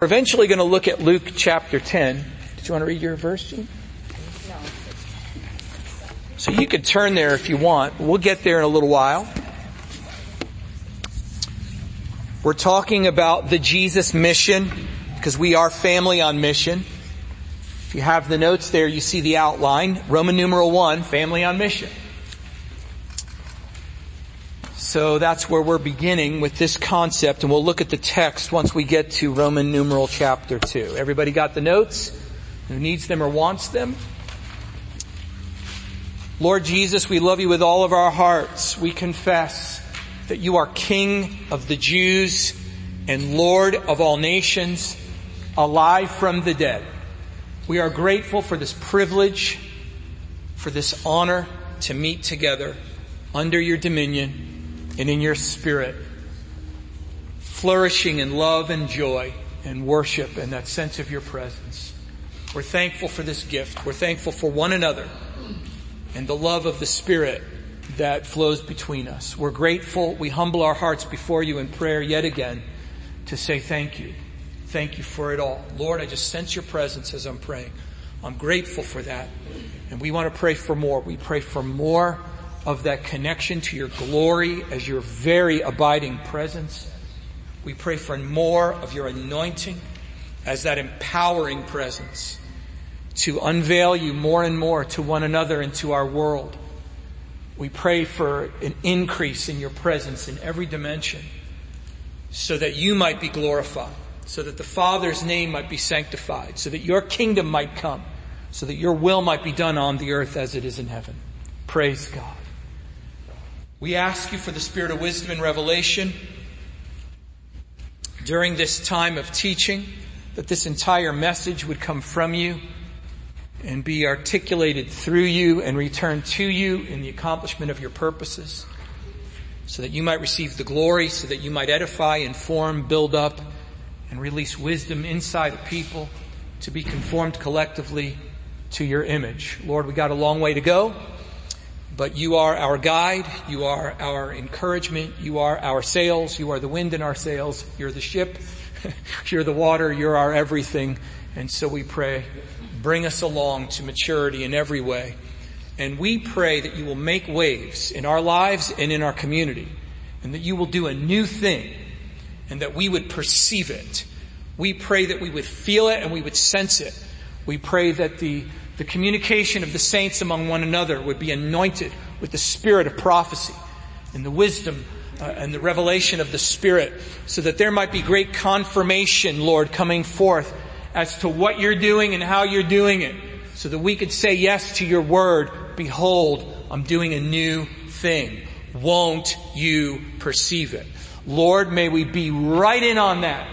We're eventually going to look at Luke chapter 10. Did you want to read your verse, Gene? No. So you could turn there if you want. We'll get there in a little while. We're talking about the Jesus mission because we are family on mission. If you have the notes there, you see the outline. Roman numeral one, family on mission. So that's where we're beginning with this concept and we'll look at the text once we get to Roman numeral chapter 2. Everybody got the notes? Who needs them or wants them? Lord Jesus, we love you with all of our hearts. We confess that you are King of the Jews and Lord of all nations, alive from the dead. We are grateful for this privilege, for this honor to meet together under your dominion and in your spirit, flourishing in love and joy and worship and that sense of your presence. We're thankful for this gift. We're thankful for one another and the love of the Spirit that flows between us. We're grateful. We humble our hearts before you in prayer yet again to say thank you. Thank you for it all. Lord, I just sense your presence as I'm praying. I'm grateful for that. And we want to pray for more. We pray for more of that connection to your glory as your very abiding presence. We pray for more of your anointing as that empowering presence to unveil you more and more to one another and to our world. We pray for an increase in your presence in every dimension so that you might be glorified, so that the Father's name might be sanctified, so that your kingdom might come, so that your will might be done on the earth as it is in heaven. Praise God. We ask you for the spirit of wisdom and revelation during this time of teaching, that this entire message would come from you and be articulated through you and return to you in the accomplishment of your purposes, so that you might receive the glory, so that you might edify, inform, build up, and release wisdom inside of people to be conformed collectively to your image. Lord, we got a long way to go. But you are our guide. You are our encouragement. You are our sails. You are the wind in our sails. You're the ship. you're the water. You're our everything. And so we pray, bring us along to maturity in every way. And we pray that you will make waves in our lives and in our community and that you will do a new thing and that we would perceive it. We pray that we would feel it and we would sense it. We pray that the the communication of the saints among one another would be anointed with the spirit of prophecy and the wisdom uh, and the revelation of the Spirit so that there might be great confirmation, Lord, coming forth as to what you're doing and how you're doing it so that we could say yes to your word. Behold, I'm doing a new thing. Won't you perceive it? Lord, may we be right in on that.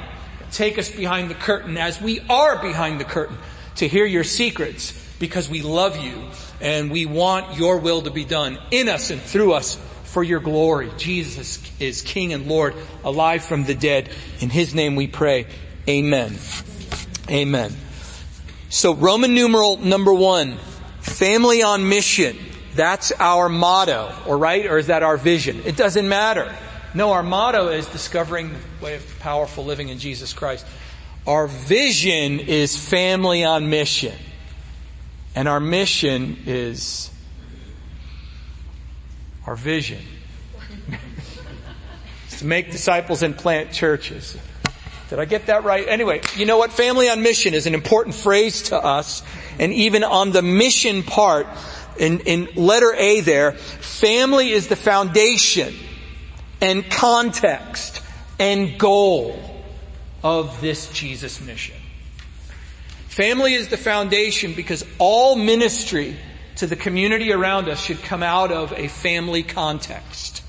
Take us behind the curtain as we are behind the curtain to hear your secrets because we love you and we want your will to be done in us and through us for your glory. Jesus is King and Lord, alive from the dead. In His name we pray. Amen. Amen. So Roman numeral number one, family on mission. That's our motto, or right? Or is that our vision? It doesn't matter. No, our motto is discovering the way of powerful living in Jesus Christ. Our vision is family on mission. And our mission is our vision. to make disciples and plant churches. Did I get that right? Anyway, you know what? Family on mission is an important phrase to us. And even on the mission part, in, in letter A there, family is the foundation and context and goal of this Jesus mission. Family is the foundation because all ministry to the community around us should come out of a family context.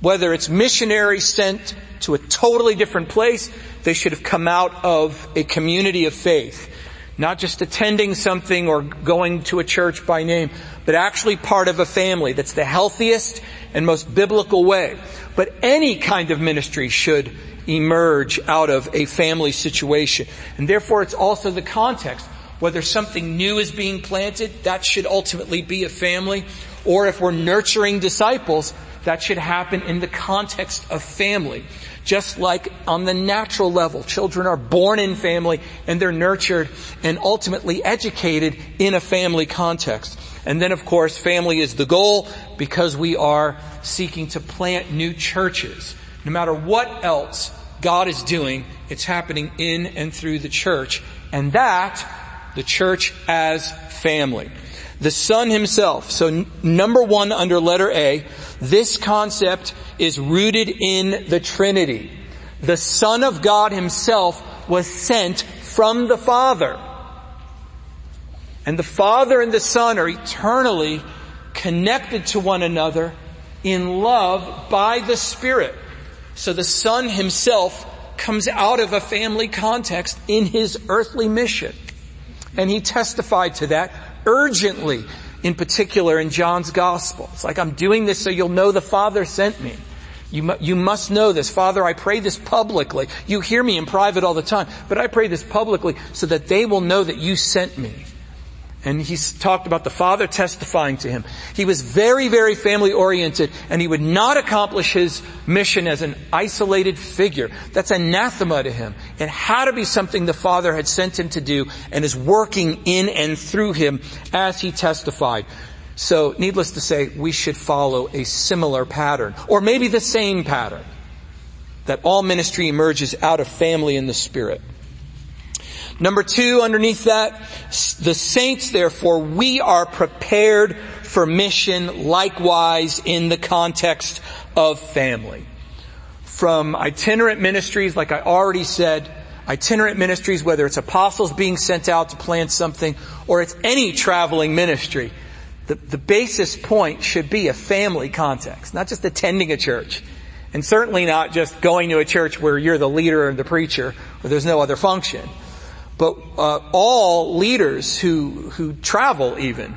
Whether it's missionaries sent to a totally different place, they should have come out of a community of faith. Not just attending something or going to a church by name, but actually part of a family. That's the healthiest and most biblical way. But any kind of ministry should emerge out of a family situation. And therefore it's also the context. Whether something new is being planted, that should ultimately be a family. Or if we're nurturing disciples, that should happen in the context of family. just like on the natural level. Children are born in family and they're nurtured and ultimately educated in a family context. And then of course family is the goal because we are seeking to plant new churches. No matter what else God is doing, it's happening in and through the church. And that, the church as family. The Son Himself. So n- number one under letter A, this concept is rooted in the Trinity. The Son of God Himself was sent from the Father. And the Father and the Son are eternally connected to one another in love by the Spirit. So the Son Himself comes out of a family context in His earthly mission. And He testified to that urgently, in particular in John's gospel. It's like, I'm doing this so you'll know the Father sent me. You, mu- you must know this. Father, I pray this publicly. You hear me in private all the time, but I pray this publicly so that they will know that you sent me. And he's talked about the father testifying to him. He was very, very family oriented and he would not accomplish his mission as an isolated figure. That's anathema to him. It had to be something the father had sent him to do and is working in and through him as he testified. So needless to say, we should follow a similar pattern or maybe the same pattern that all ministry emerges out of family in the spirit. Number two, underneath that, the saints therefore, we are prepared for mission likewise in the context of family. From itinerant ministries, like I already said, itinerant ministries, whether it's apostles being sent out to plant something, or it's any traveling ministry, the, the basis point should be a family context, not just attending a church. And certainly not just going to a church where you're the leader and the preacher, where there's no other function. But uh, all leaders who who travel even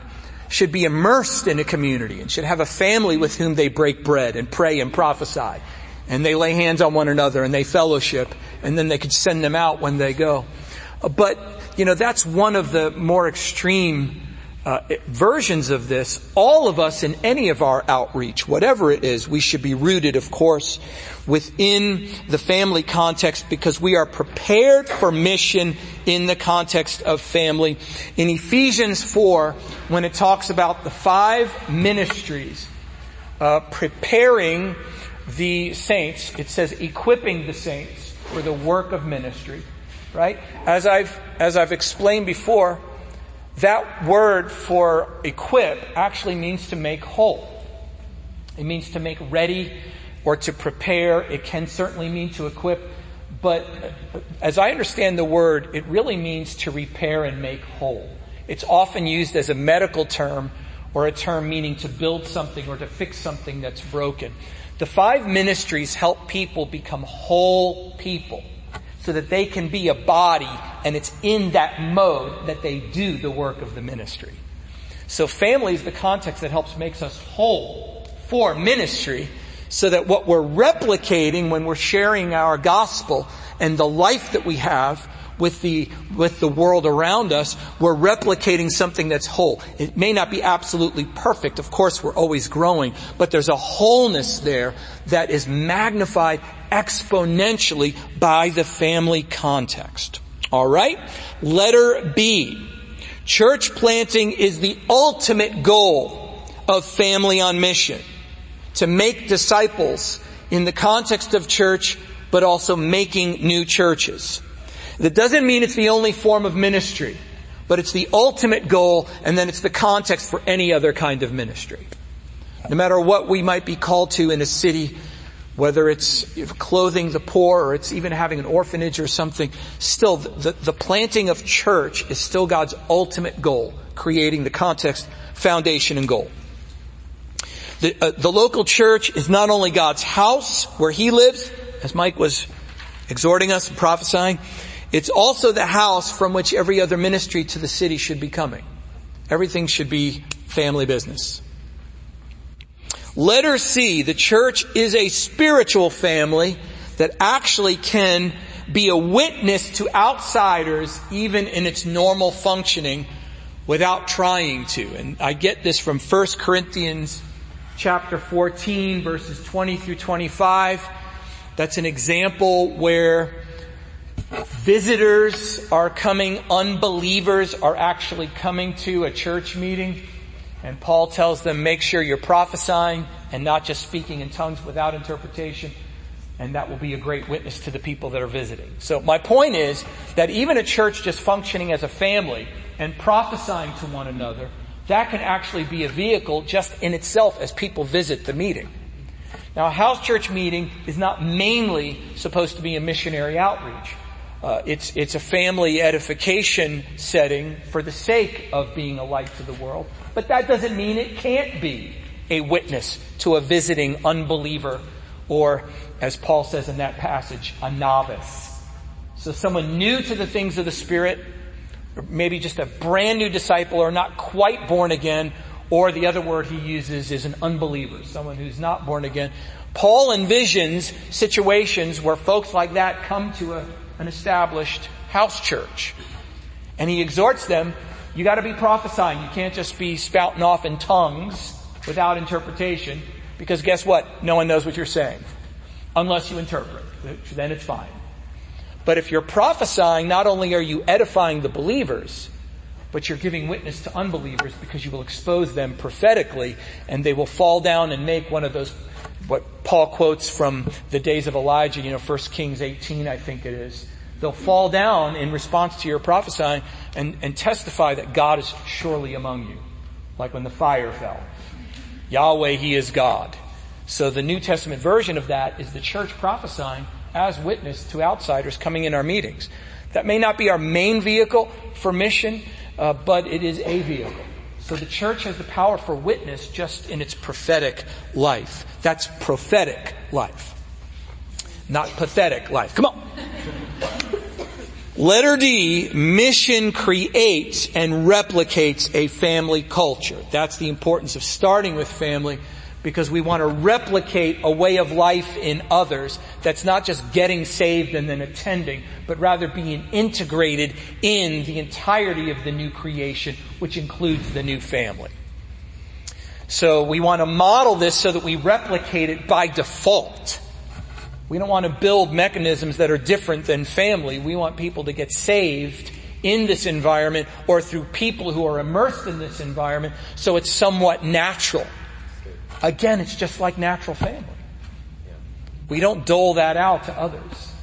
should be immersed in a community and should have a family with whom they break bread and pray and prophesy. And they lay hands on one another and they fellowship and then they could send them out when they go. But, you know, that's one of the more extreme uh, versions of this, all of us in any of our outreach, whatever it is, we should be rooted, of course, within the family context because we are prepared for mission in the context of family. In Ephesians 4, when it talks about the five ministries, uh, preparing the saints, it says equipping the saints for the work of ministry, right? As I've, as I've explained before, that word for equip actually means to make whole. It means to make ready or to prepare. It can certainly mean to equip. But as I understand the word, it really means to repair and make whole. It's often used as a medical term or a term meaning to build something or to fix something that's broken. The five ministries help people become whole people so that they can be a body and it's in that mode that they do the work of the ministry. So family is the context that helps makes us whole for ministry so that what we're replicating when we're sharing our gospel and the life that we have with the, with the world around us, we're replicating something that's whole. It may not be absolutely perfect. Of course, we're always growing, but there's a wholeness there that is magnified exponentially by the family context. Alright? Letter B. Church planting is the ultimate goal of family on mission. To make disciples in the context of church, but also making new churches. That doesn't mean it's the only form of ministry, but it's the ultimate goal and then it's the context for any other kind of ministry. No matter what we might be called to in a city, whether it's clothing the poor or it's even having an orphanage or something, still the, the planting of church is still God's ultimate goal, creating the context, foundation, and goal. The, uh, the local church is not only God's house where He lives, as Mike was exhorting us and prophesying, it's also the house from which every other ministry to the city should be coming. Everything should be family business. Letter C, the church is a spiritual family that actually can be a witness to outsiders even in its normal functioning without trying to. And I get this from 1 Corinthians chapter 14 verses 20 through 25 That's an example where visitors are coming, unbelievers are actually coming to a church meeting. And Paul tells them, make sure you're prophesying and not just speaking in tongues without interpretation. And that will be a great witness to the people that are visiting. So my point is that even a church just functioning as a family and prophesying to one another, that can actually be a vehicle just in itself as people visit the meeting. Now a house church meeting is not mainly supposed to be a missionary outreach. Uh, it's, it's a family edification setting for the sake of being a light to the world. But that doesn't mean it can't be a witness to a visiting unbeliever or, as Paul says in that passage, a novice. So someone new to the things of the Spirit, or maybe just a brand new disciple or not quite born again, or the other word he uses is an unbeliever, someone who's not born again. Paul envisions situations where folks like that come to a, an established house church. And he exhorts them you gotta be prophesying. You can't just be spouting off in tongues without interpretation because guess what? No one knows what you're saying. Unless you interpret. Then it's fine. But if you're prophesying, not only are you edifying the believers, but you're giving witness to unbelievers because you will expose them prophetically and they will fall down and make one of those, what Paul quotes from the days of Elijah, you know, 1 Kings 18, I think it is. They'll fall down in response to your prophesying and, and testify that God is surely among you. Like when the fire fell. Yahweh, He is God. So the New Testament version of that is the church prophesying as witness to outsiders coming in our meetings. That may not be our main vehicle for mission, uh, but it is a vehicle. So the church has the power for witness just in its prophetic life. That's prophetic life. Not pathetic life. Come on. Letter D, mission creates and replicates a family culture. That's the importance of starting with family because we want to replicate a way of life in others that's not just getting saved and then attending, but rather being integrated in the entirety of the new creation, which includes the new family. So we want to model this so that we replicate it by default. We don't want to build mechanisms that are different than family. We want people to get saved in this environment or through people who are immersed in this environment so it's somewhat natural. Again, it's just like natural family. We don't dole that out to others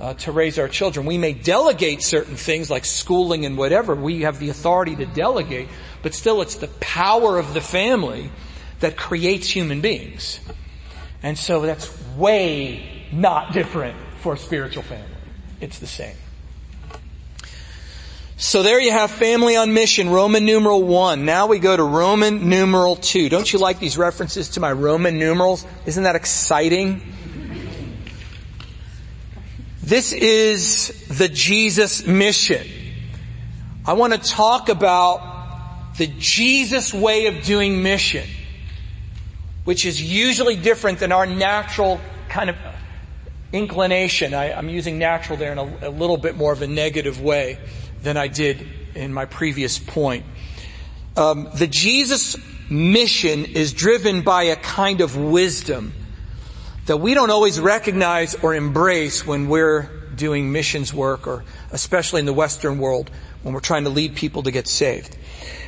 uh, to raise our children. We may delegate certain things like schooling and whatever. We have the authority to delegate, but still it's the power of the family that creates human beings. And so that's way not different for a spiritual family. It's the same. So there you have family on mission, Roman numeral one. Now we go to Roman numeral two. Don't you like these references to my Roman numerals? Isn't that exciting? This is the Jesus mission. I want to talk about the Jesus way of doing mission which is usually different than our natural kind of inclination. I, am using natural there in a, a little bit more of a negative way than I did in my previous point. Um, the Jesus mission is driven by a kind of wisdom that we don't always recognize or embrace when we're doing missions work or especially in the Western world when we're trying to lead people to get saved.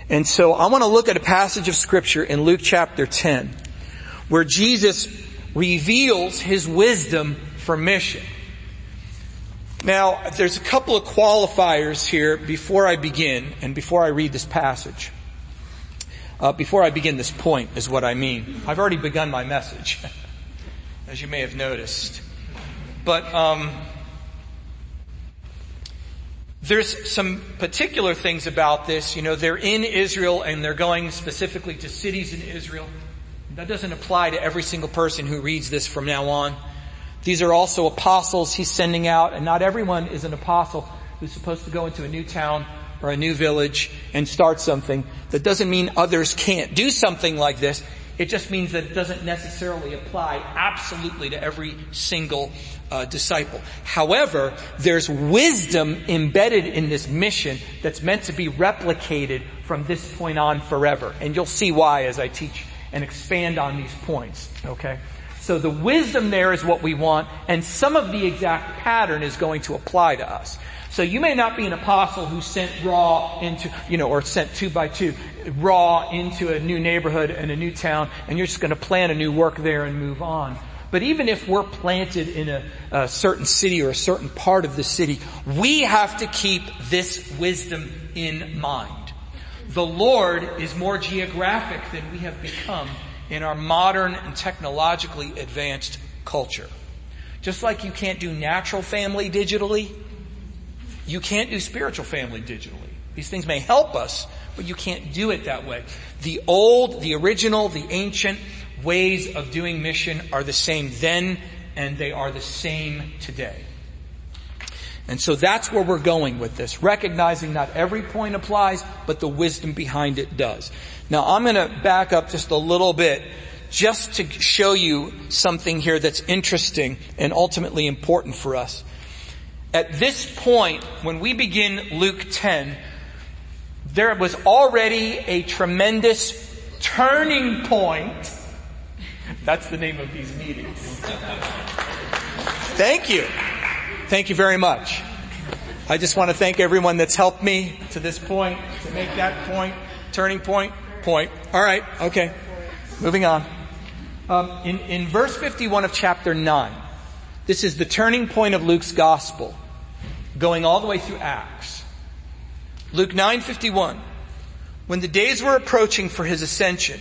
And so I want to look at a passage of scripture in Luke chapter 10 where Jesus reveals his wisdom for mission. Now, there's a couple of qualifiers here before I begin and before I read this passage. Uh, before I begin this point is what I mean. I've already begun my message, as you may have noticed. But um, there's some particular things about this. You know, they're in Israel and they're going specifically to cities in Israel. That doesn't apply to every single person who reads this from now on. These are also apostles he's sending out, and not everyone is an apostle who's supposed to go into a new town or a new village and start something. That doesn't mean others can't do something like this. It just means that it doesn't necessarily apply absolutely to every single uh, disciple. However, there's wisdom embedded in this mission that's meant to be replicated from this point on forever. And you'll see why as I teach and expand on these points. Okay? So the wisdom there is what we want, and some of the exact pattern is going to apply to us. So you may not be an apostle who sent raw into, you know, or sent two by two, raw into a new neighborhood and a new town, and you're just going to plan a new work there and move on. But even if we're planted in a, a, certain city or a certain part of the city, we have to keep this wisdom in mind. The Lord is more geographic than we have become in our modern and technologically advanced culture. Just like you can't do natural family digitally, you can't do spiritual family digitally. These things may help us, but you can't do it that way. The old, the original, the ancient ways of doing mission are the same then and they are the same today. And so that's where we're going with this, recognizing not every point applies, but the wisdom behind it does. Now I'm going to back up just a little bit just to show you something here that's interesting and ultimately important for us. At this point, when we begin Luke 10, there was already a tremendous turning point. That's the name of these meetings. Thank you. Thank you very much. I just want to thank everyone that's helped me to this point, to make that point, turning point, point. All right, okay. Moving on. Um, in, in verse 51 of chapter 9, this is the turning point of Luke's gospel going all the way through Acts. Luke 9:51. When the days were approaching for his ascension,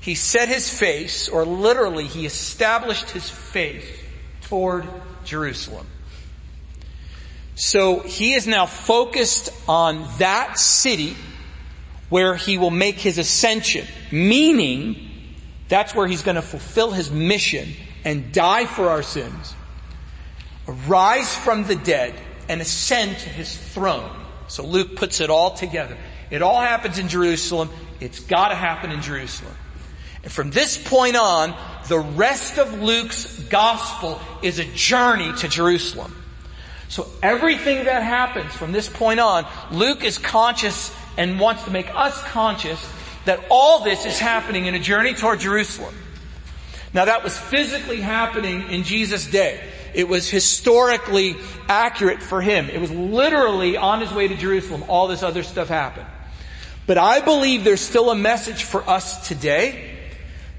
he set his face, or literally he established his face toward Jerusalem. So he is now focused on that city where he will make his ascension, meaning that's where he's going to fulfill his mission and die for our sins, rise from the dead, and ascend to his throne. So Luke puts it all together. It all happens in Jerusalem. It's gotta happen in Jerusalem. And from this point on, the rest of Luke's gospel is a journey to Jerusalem. So everything that happens from this point on, Luke is conscious and wants to make us conscious that all this is happening in a journey toward Jerusalem. Now that was physically happening in Jesus' day. It was historically accurate for him. It was literally on his way to Jerusalem. All this other stuff happened. But I believe there's still a message for us today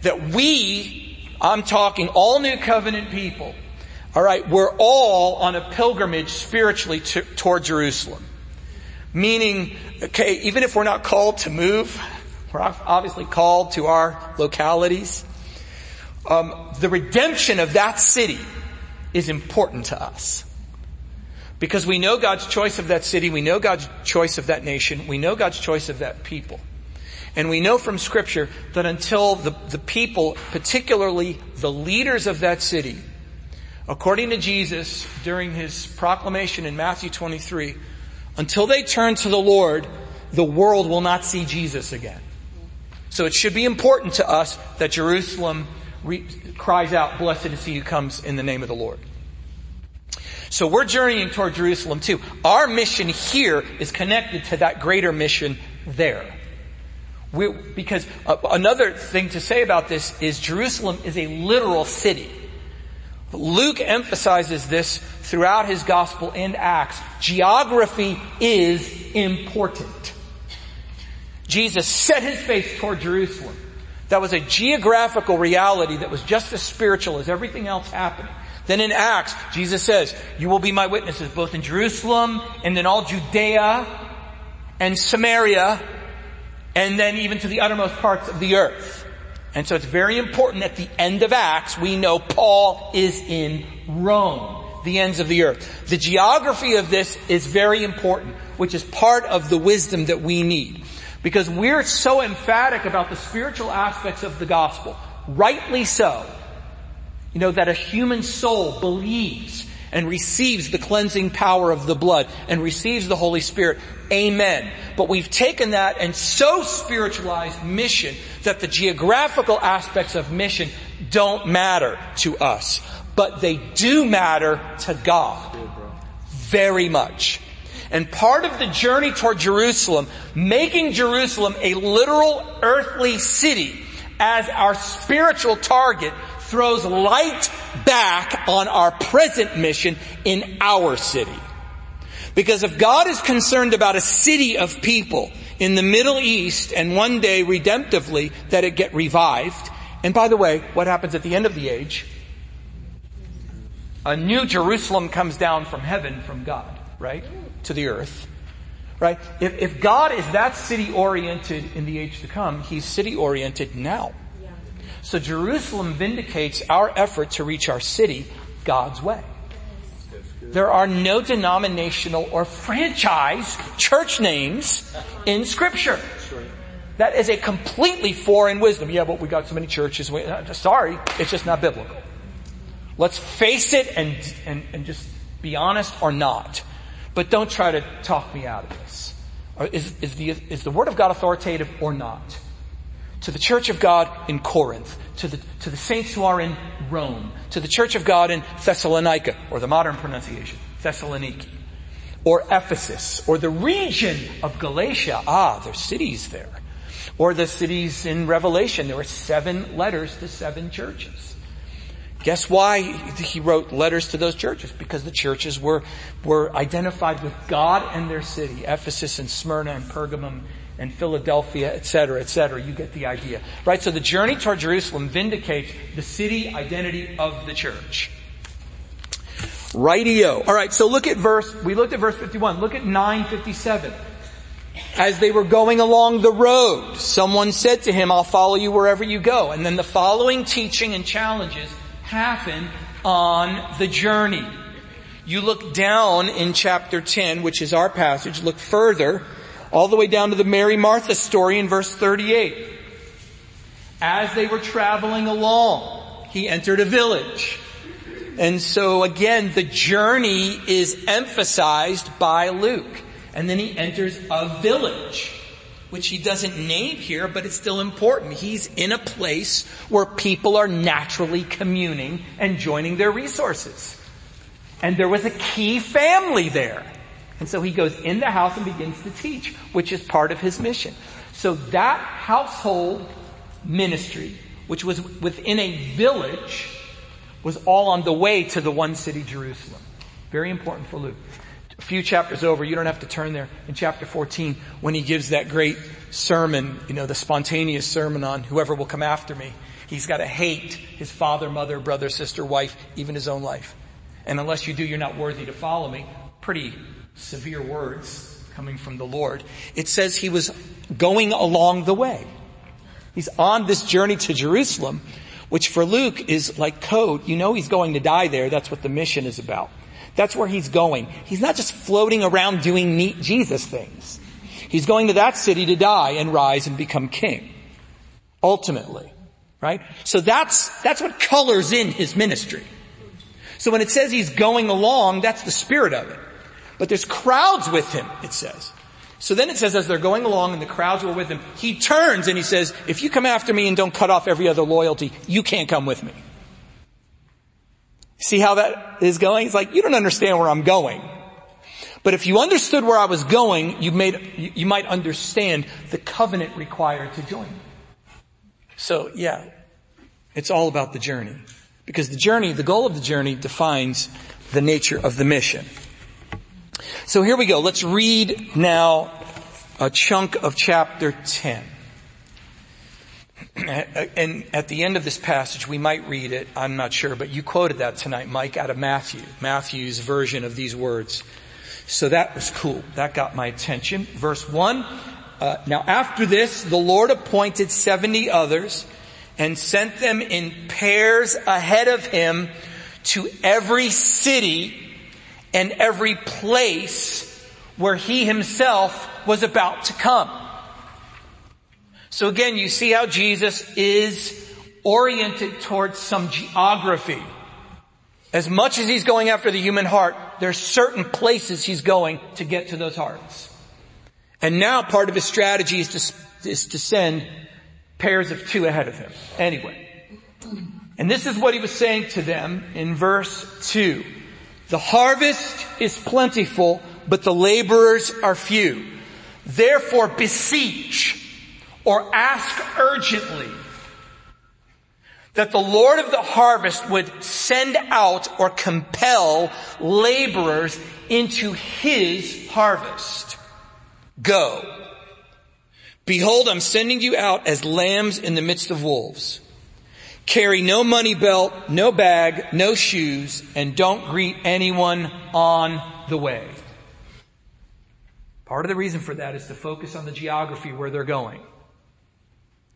that we, I'm talking all new covenant people, alright, we're all on a pilgrimage spiritually to, toward Jerusalem. Meaning, okay, even if we're not called to move, we're obviously called to our localities. Um, the redemption of that city is important to us. Because we know God's choice of that city, we know God's choice of that nation, we know God's choice of that people. And we know from scripture that until the, the people, particularly the leaders of that city, according to Jesus during his proclamation in Matthew 23, until they turn to the Lord, the world will not see Jesus again. So it should be important to us that Jerusalem re- cries out, blessed is he who comes in the name of the Lord. So we're journeying toward Jerusalem too. Our mission here is connected to that greater mission there. We, because uh, another thing to say about this is Jerusalem is a literal city. Luke emphasizes this throughout his gospel and Acts. Geography is important. Jesus set his face toward Jerusalem. That was a geographical reality that was just as spiritual as everything else happening. Then in Acts, Jesus says, you will be my witnesses both in Jerusalem and in all Judea and Samaria and then even to the uttermost parts of the earth. And so it's very important at the end of Acts, we know Paul is in Rome, the ends of the earth. The geography of this is very important, which is part of the wisdom that we need. Because we're so emphatic about the spiritual aspects of the gospel, rightly so, you know, that a human soul believes and receives the cleansing power of the blood and receives the Holy Spirit. Amen. But we've taken that and so spiritualized mission that the geographical aspects of mission don't matter to us. But they do matter to God. Very much. And part of the journey toward Jerusalem, making Jerusalem a literal earthly city as our spiritual target throws light back on our present mission in our city. Because if God is concerned about a city of people in the Middle East and one day redemptively that it get revived, and by the way, what happens at the end of the age? A new Jerusalem comes down from heaven from God, right? To the earth. Right? If, if God is that city oriented in the age to come, He's city oriented now. So Jerusalem vindicates our effort to reach our city God's way. There are no denominational or franchise church names in scripture. That is a completely foreign wisdom. Yeah, but we got so many churches. Uh, sorry, it's just not biblical. Let's face it and, and, and just be honest or not. But don't try to talk me out of this. Is, is, the, is the Word of God authoritative or not? To the Church of God in Corinth, to the, to the saints who are in Rome, to the Church of God in Thessalonica, or the modern pronunciation, Thessaloniki, or Ephesus, or the region of Galatia. Ah, there's cities there. Or the cities in Revelation. There were seven letters to seven churches. Guess why he wrote letters to those churches? Because the churches were, were identified with God and their city. Ephesus and Smyrna and Pergamum and Philadelphia, etc., etc. You get the idea. Right? So the journey toward Jerusalem vindicates the city identity of the church. Rightio. Alright, so look at verse, we looked at verse 51. Look at 957. As they were going along the road, someone said to him, I'll follow you wherever you go. And then the following teaching and challenges happen on the journey. You look down in chapter 10, which is our passage, look further, all the way down to the Mary Martha story in verse 38. As they were traveling along, he entered a village. And so again, the journey is emphasized by Luke. And then he enters a village which he doesn't name here, but it's still important. He's in a place where people are naturally communing and joining their resources. And there was a key family there. And so he goes in the house and begins to teach, which is part of his mission. So that household ministry, which was within a village, was all on the way to the one city Jerusalem. Very important for Luke a few chapters over, you don't have to turn there, in chapter 14, when he gives that great sermon, you know, the spontaneous sermon on whoever will come after me. He's got to hate his father, mother, brother, sister, wife, even his own life. And unless you do, you're not worthy to follow me. Pretty severe words coming from the Lord. It says he was going along the way. He's on this journey to Jerusalem, which for Luke is like code. You know he's going to die there. That's what the mission is about. That's where he's going. He's not just floating around doing neat Jesus things. He's going to that city to die and rise and become king. Ultimately. Right? So that's, that's what colors in his ministry. So when it says he's going along, that's the spirit of it. But there's crowds with him, it says. So then it says as they're going along and the crowds were with him, he turns and he says, if you come after me and don't cut off every other loyalty, you can't come with me. See how that is going? It's like, you don't understand where I'm going. But if you understood where I was going, you made, you might understand the covenant required to join. So yeah, it's all about the journey. Because the journey, the goal of the journey defines the nature of the mission. So here we go. Let's read now a chunk of chapter 10. and at the end of this passage, we might read it, I'm not sure, but you quoted that tonight, Mike, out of Matthew, Matthew's version of these words. So that was cool. That got my attention. Verse 1, uh, now after this, the Lord appointed 70 others and sent them in pairs ahead of him to every city and every place where he himself was about to come. So again, you see how Jesus is oriented towards some geography. As much as he's going after the human heart, there's certain places he's going to get to those hearts. And now part of his strategy is to, is to send pairs of two ahead of him. Anyway. And this is what he was saying to them in verse 2. The harvest is plentiful, but the laborers are few. Therefore beseech or ask urgently that the Lord of the harvest would send out or compel laborers into his harvest. Go. Behold, I'm sending you out as lambs in the midst of wolves. Carry no money belt, no bag, no shoes, and don't greet anyone on the way. Part of the reason for that is to focus on the geography where they're going.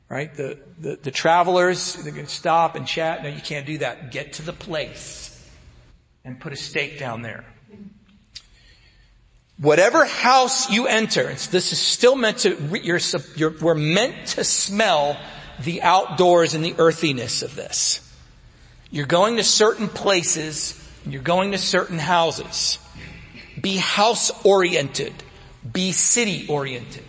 Right? The, the, the travelers, they're going to stop and chat. No, you can't do that. Get to the place and put a stake down there. Whatever house you enter, this is still meant to, you're, you're, we're meant to smell the outdoors and the earthiness of this. You're going to certain places, you're going to certain houses. Be house oriented. Be city oriented.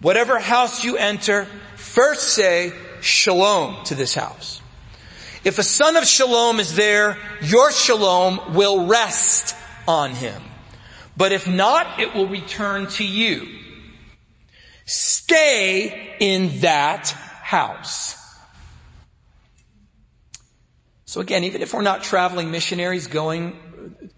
Whatever house you enter, first say shalom to this house. If a son of shalom is there, your shalom will rest on him. But if not, it will return to you. Stay in that house. So again, even if we're not traveling missionaries going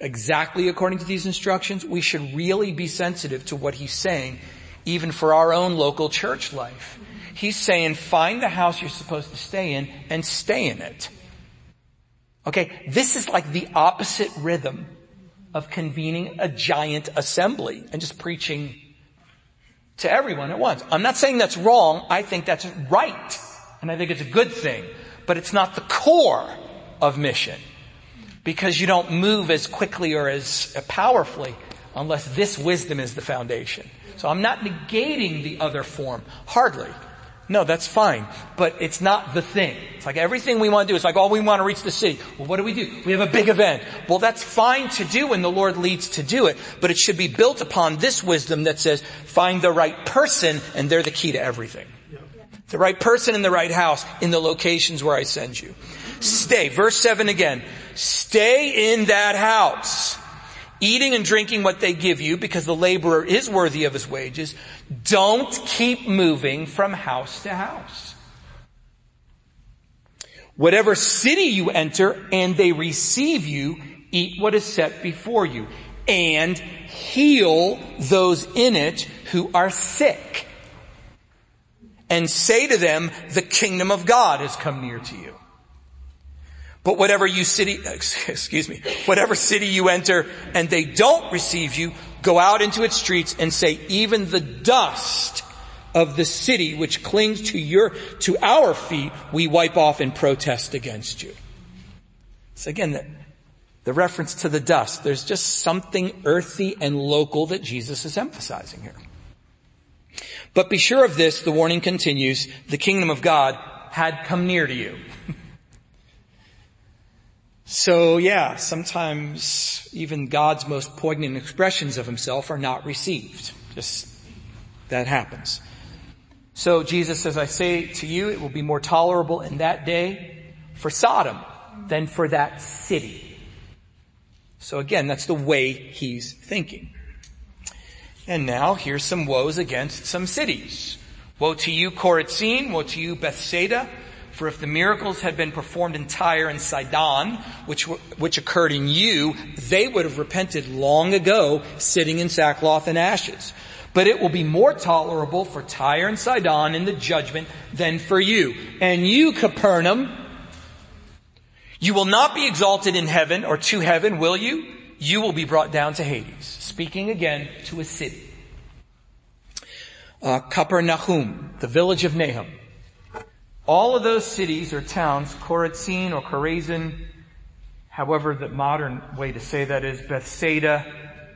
exactly according to these instructions, we should really be sensitive to what he's saying, even for our own local church life. He's saying find the house you're supposed to stay in and stay in it. Okay, this is like the opposite rhythm of convening a giant assembly and just preaching to everyone at once. I'm not saying that's wrong. I think that's right. And I think it's a good thing. But it's not the core of mission. Because you don't move as quickly or as powerfully unless this wisdom is the foundation. So I'm not negating the other form. Hardly. No, that's fine. But it's not the thing. It's like everything we want to do. It's like, oh, we want to reach the city. Well, what do we do? We have a big event. Well, that's fine to do when the Lord leads to do it, but it should be built upon this wisdom that says, find the right person and they're the key to everything. The right person in the right house in the locations where I send you. Stay. Verse 7 again. Stay in that house eating and drinking what they give you because the laborer is worthy of his wages. Don't keep moving from house to house. Whatever city you enter and they receive you, eat what is set before you and heal those in it who are sick and say to them, the kingdom of God has come near to you. But whatever you city, excuse me, whatever city you enter and they don't receive you, go out into its streets and say, even the dust of the city which clings to your, to our feet, we wipe off in protest against you. So again, the, the reference to the dust, there's just something earthy and local that Jesus is emphasizing here. But be sure of this, the warning continues, the kingdom of God had come near to you. So yeah, sometimes even God's most poignant expressions of himself are not received. Just, that happens. So Jesus says, I say to you, it will be more tolerable in that day for Sodom than for that city. So again, that's the way he's thinking. And now here's some woes against some cities. Woe to you, Chorazin. Woe to you, Bethsaida. For if the miracles had been performed in Tyre and Sidon, which, which occurred in you, they would have repented long ago, sitting in sackcloth and ashes. But it will be more tolerable for Tyre and Sidon in the judgment than for you. And you, Capernaum, you will not be exalted in heaven or to heaven, will you? You will be brought down to Hades. Speaking again to a city. Uh, Capernaum, the village of Nahum. All of those cities or towns, Chorazin or Chorazin, however the modern way to say that is, Bethsaida,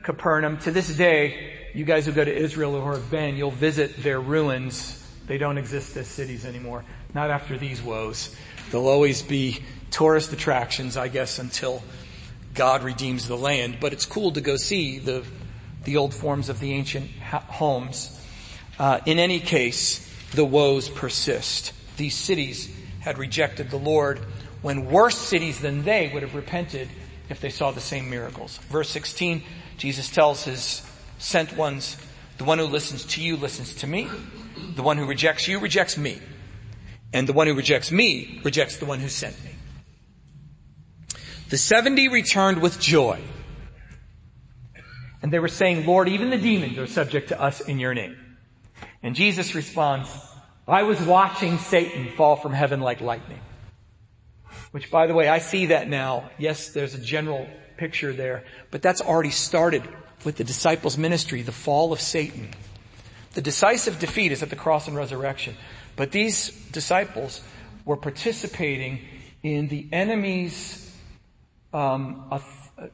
Capernaum, to this day, you guys who go to Israel or have been, you'll visit their ruins. They don't exist as cities anymore. Not after these woes. They'll always be tourist attractions, I guess, until God redeems the land. But it's cool to go see the, the old forms of the ancient homes. Uh, in any case, the woes persist these cities had rejected the Lord when worse cities than they would have repented if they saw the same miracles. Verse 16, Jesus tells his sent ones, the one who listens to you listens to me. The one who rejects you rejects me. And the one who rejects me rejects the one who sent me. The 70 returned with joy. And they were saying, Lord, even the demons are subject to us in your name. And Jesus responds, I was watching Satan fall from heaven like lightning. Which by the way, I see that now. Yes, there's a general picture there, but that's already started with the disciples ministry, the fall of Satan. The decisive defeat is at the cross and resurrection. But these disciples were participating in the enemy's, um,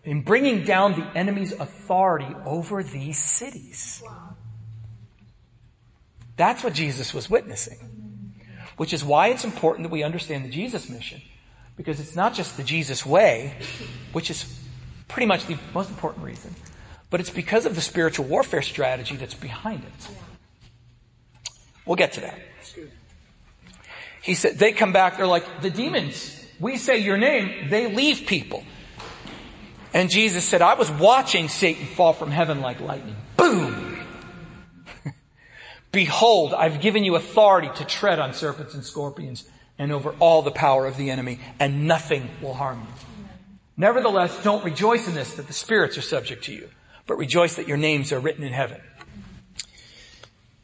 in bringing down the enemy's authority over these cities. That's what Jesus was witnessing. Which is why it's important that we understand the Jesus mission. Because it's not just the Jesus way, which is pretty much the most important reason, but it's because of the spiritual warfare strategy that's behind it. We'll get to that. He said, they come back, they're like, the demons, we say your name, they leave people. And Jesus said, I was watching Satan fall from heaven like lightning. Boom! Behold, I've given you authority to tread on serpents and scorpions and over all the power of the enemy, and nothing will harm you. Nevertheless, don't rejoice in this that the spirits are subject to you, but rejoice that your names are written in heaven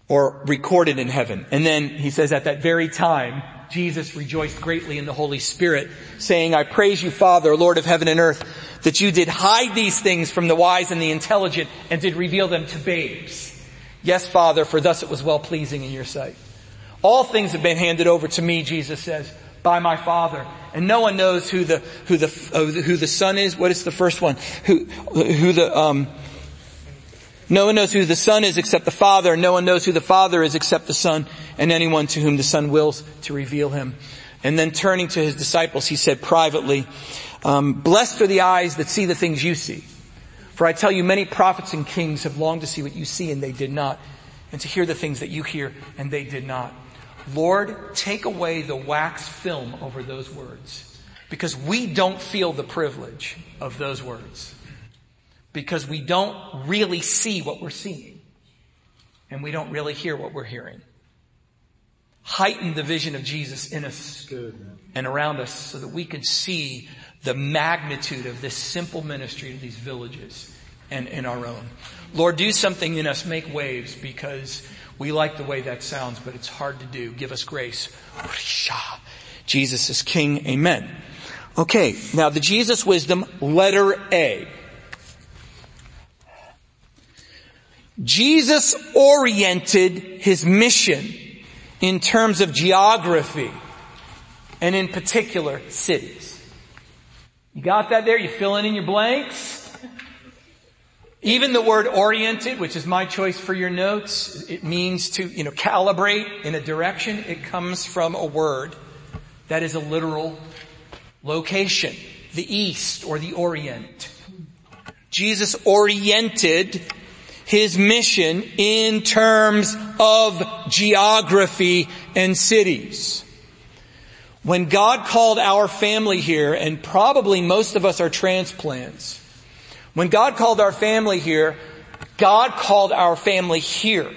or recorded in heaven. And then he says at that very time, Jesus rejoiced greatly in the Holy Spirit, saying, I praise you, Father, Lord of heaven and earth, that you did hide these things from the wise and the intelligent and did reveal them to babes. Yes, Father, for thus it was well pleasing in your sight. All things have been handed over to me, Jesus says, by my Father. And no one knows who the, who the, who the Son is. What is the first one? Who, who the, um, no one knows who the Son is except the Father, and no one knows who the Father is except the Son, and anyone to whom the Son wills to reveal him. And then turning to his disciples, he said privately, um, blessed are the eyes that see the things you see. For I tell you, many prophets and kings have longed to see what you see and they did not, and to hear the things that you hear and they did not. Lord, take away the wax film over those words, because we don't feel the privilege of those words because we don't really see what we're seeing and we don't really hear what we're hearing. Heighten the vision of Jesus in us and around us so that we could see the magnitude of this simple ministry to these villages and in our own. Lord, do something in us, make waves because we like the way that sounds, but it's hard to do. Give us grace. Jesus is King. Amen. Okay, now the Jesus wisdom, letter A. Jesus oriented his mission in terms of geography and in particular cities. You got that there? You filling in your blanks? Even the word oriented, which is my choice for your notes, it means to, you know, calibrate in a direction. It comes from a word that is a literal location. The east or the orient. Jesus oriented his mission in terms of geography and cities. When God called our family here, and probably most of us are transplants, when God called our family here, God called our family here.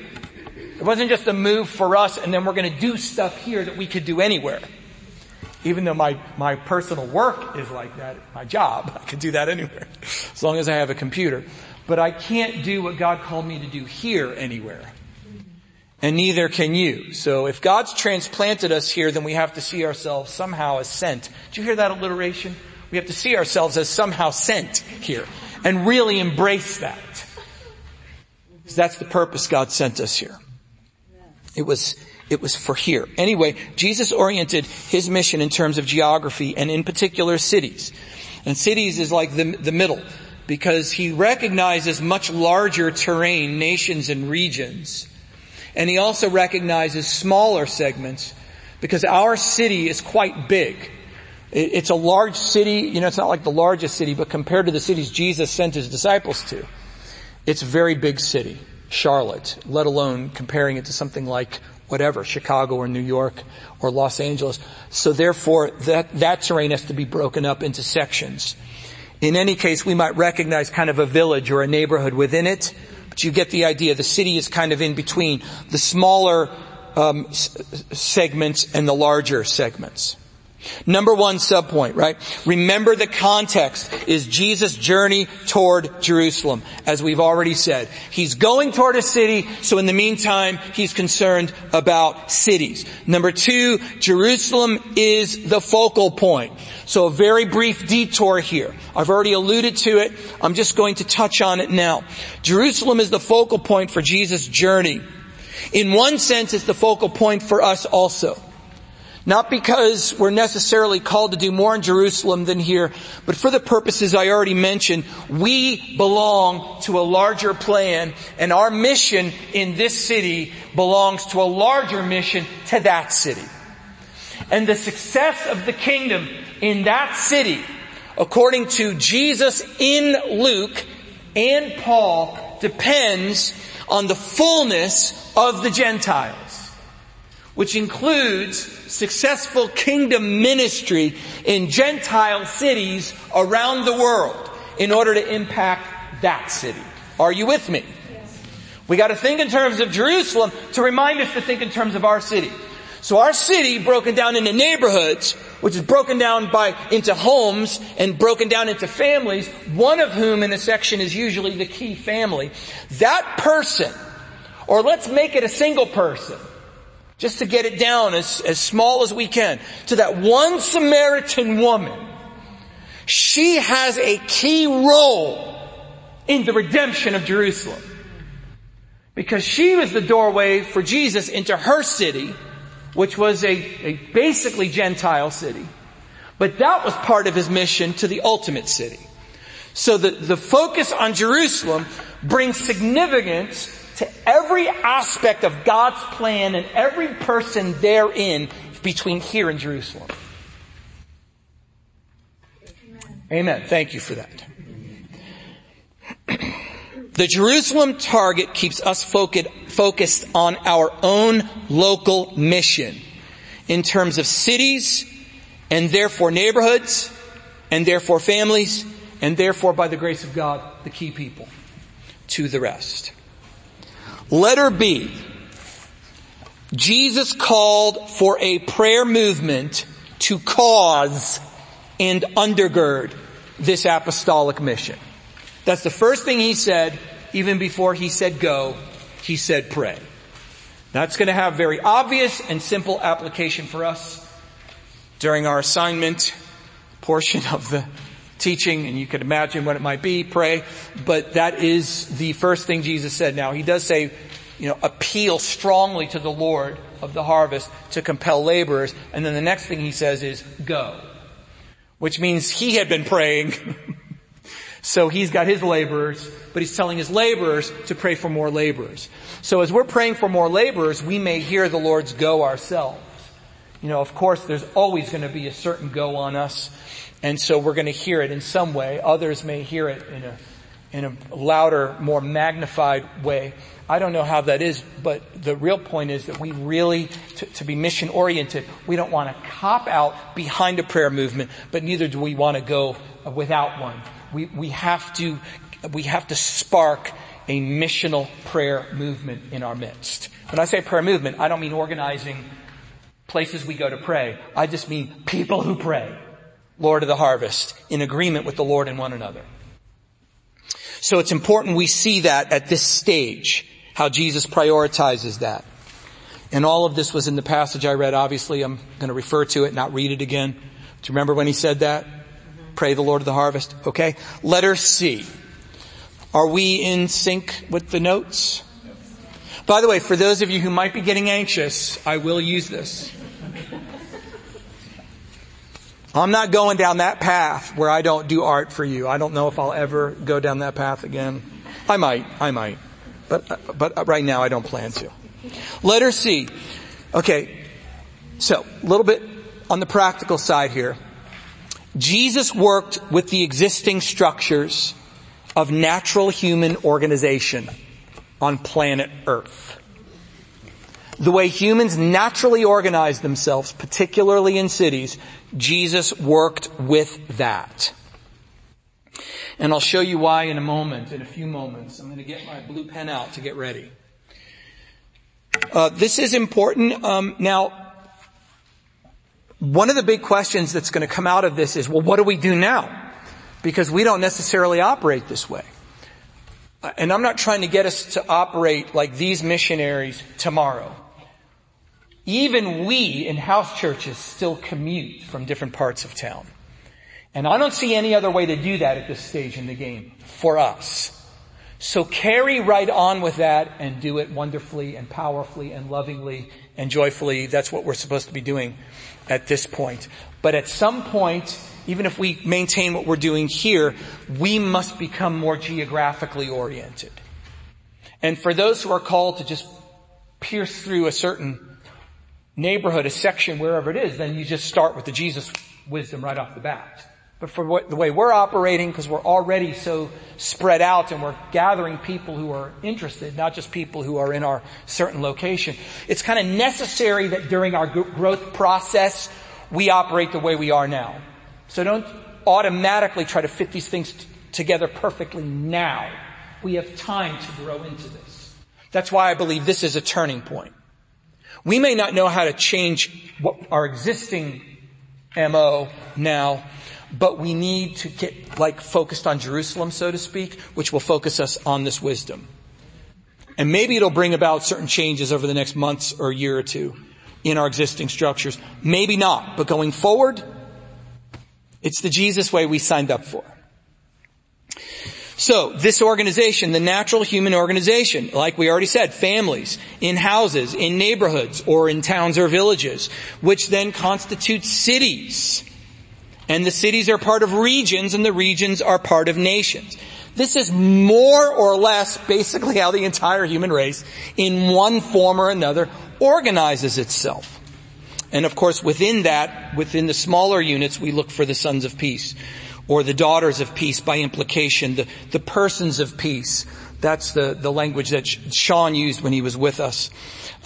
It wasn't just a move for us and then we're going to do stuff here that we could do anywhere. Even though my, my personal work is like that, my job, I can do that anywhere. As long as I have a computer but I can't do what God called me to do here anywhere. And neither can you. So if God's transplanted us here, then we have to see ourselves somehow as sent. Did you hear that alliteration? We have to see ourselves as somehow sent here and really embrace that. Because that's the purpose God sent us here. It was, it was for here. Anyway, Jesus oriented his mission in terms of geography and in particular cities. And cities is like the, the middle because he recognizes much larger terrain, nations and regions. And he also recognizes smaller segments because our city is quite big. It's a large city, you know, it's not like the largest city, but compared to the cities Jesus sent his disciples to, it's a very big city, Charlotte, let alone comparing it to something like whatever, Chicago or New York or Los Angeles. So therefore that, that terrain has to be broken up into sections. In any case, we might recognize kind of a village or a neighborhood within it, but you get the idea. The city is kind of in between. The smaller um, segments and the larger segments. Number one subpoint, right? Remember the context is Jesus' journey toward Jerusalem, as we've already said. He's going toward a city, so in the meantime, he's concerned about cities. Number two, Jerusalem is the focal point. So a very brief detour here. I've already alluded to it. I'm just going to touch on it now. Jerusalem is the focal point for Jesus' journey. In one sense, it's the focal point for us also. Not because we're necessarily called to do more in Jerusalem than here, but for the purposes I already mentioned, we belong to a larger plan and our mission in this city belongs to a larger mission to that city. And the success of the kingdom in that city, according to Jesus in Luke and Paul, depends on the fullness of the Gentiles which includes successful kingdom ministry in Gentile cities around the world in order to impact that city. Are you with me? We gotta think in terms of Jerusalem to remind us to think in terms of our city. So our city broken down into neighborhoods, which is broken down by, into homes and broken down into families, one of whom in a section is usually the key family. That person, or let's make it a single person, just to get it down as, as small as we can, to that one Samaritan woman. She has a key role in the redemption of Jerusalem. Because she was the doorway for Jesus into her city, which was a, a basically Gentile city. But that was part of his mission to the ultimate city. So the, the focus on Jerusalem brings significance to every aspect of God's plan and every person therein between here and Jerusalem. Amen. Amen. Thank you for that. the Jerusalem target keeps us focused on our own local mission in terms of cities and therefore neighborhoods and therefore families and therefore by the grace of God, the key people to the rest. Letter B. Jesus called for a prayer movement to cause and undergird this apostolic mission. That's the first thing he said, even before he said go, he said pray. That's going to have very obvious and simple application for us during our assignment portion of the teaching and you could imagine what it might be, pray, but that is the first thing Jesus said. Now he does say, you know, appeal strongly to the Lord of the harvest to compel laborers. And then the next thing he says is go, which means he had been praying. so he's got his laborers, but he's telling his laborers to pray for more laborers. So as we're praying for more laborers, we may hear the Lord's go ourselves. You know, of course, there's always going to be a certain go on us and so we're going to hear it in some way. Others may hear it in a, in a louder, more magnified way. I don't know how that is, but the real point is that we really, to, to be mission oriented, we don't want to cop out behind a prayer movement, but neither do we want to go without one. We, we have to, we have to spark a missional prayer movement in our midst. When I say prayer movement, I don't mean organizing places we go to pray. I just mean people who pray. Lord of the harvest, in agreement with the Lord and one another. So it's important we see that at this stage, how Jesus prioritizes that. And all of this was in the passage I read. Obviously, I'm going to refer to it, not read it again. Do you remember when he said that? Mm-hmm. Pray the Lord of the harvest. Okay. Letter C. Are we in sync with the notes? By the way, for those of you who might be getting anxious, I will use this. I'm not going down that path where I don't do art for you. I don't know if I'll ever go down that path again. I might, I might. But, but right now I don't plan to. Letter C. Okay. So, a little bit on the practical side here. Jesus worked with the existing structures of natural human organization on planet Earth the way humans naturally organize themselves, particularly in cities, Jesus worked with that. And I'll show you why in a moment, in a few moments. I'm going to get my blue pen out to get ready. Uh, this is important. Um, now, one of the big questions that's going to come out of this is, well, what do we do now? Because we don't necessarily operate this way. And I'm not trying to get us to operate like these missionaries tomorrow. Even we in house churches still commute from different parts of town. And I don't see any other way to do that at this stage in the game for us. So carry right on with that and do it wonderfully and powerfully and lovingly and joyfully. That's what we're supposed to be doing at this point. But at some point, even if we maintain what we're doing here, we must become more geographically oriented. And for those who are called to just pierce through a certain neighborhood, a section, wherever it is, then you just start with the Jesus wisdom right off the bat. But for what, the way we're operating, because we're already so spread out and we're gathering people who are interested, not just people who are in our certain location, it's kind of necessary that during our growth process, we operate the way we are now. So don't automatically try to fit these things t- together perfectly now. We have time to grow into this. That's why I believe this is a turning point. We may not know how to change our existing MO now, but we need to get like focused on Jerusalem, so to speak, which will focus us on this wisdom. And maybe it'll bring about certain changes over the next months or year or two in our existing structures. Maybe not, but going forward, it's the Jesus way we signed up for. So, this organization, the natural human organization, like we already said, families, in houses, in neighborhoods, or in towns or villages, which then constitute cities. And the cities are part of regions and the regions are part of nations. This is more or less basically how the entire human race, in one form or another, organizes itself. And of course within that, within the smaller units, we look for the sons of peace or the daughters of peace by implication, the, the persons of peace. That's the, the language that Sean used when he was with us.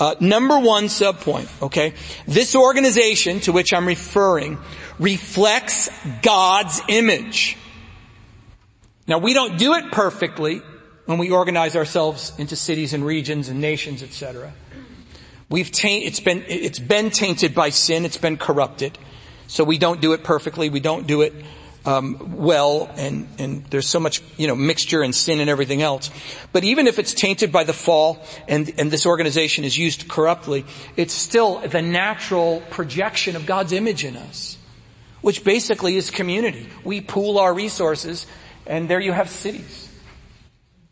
Uh, number one subpoint, okay? This organization to which I'm referring reflects God's image. Now we don't do it perfectly when we organize ourselves into cities and regions and nations, etc. We've taint, it's been, it's been tainted by sin, it's been corrupted. So we don't do it perfectly, we don't do it um, well, and and there's so much you know mixture and sin and everything else. But even if it's tainted by the fall and and this organization is used corruptly, it's still the natural projection of God's image in us which basically is community. We pool our resources and there you have cities.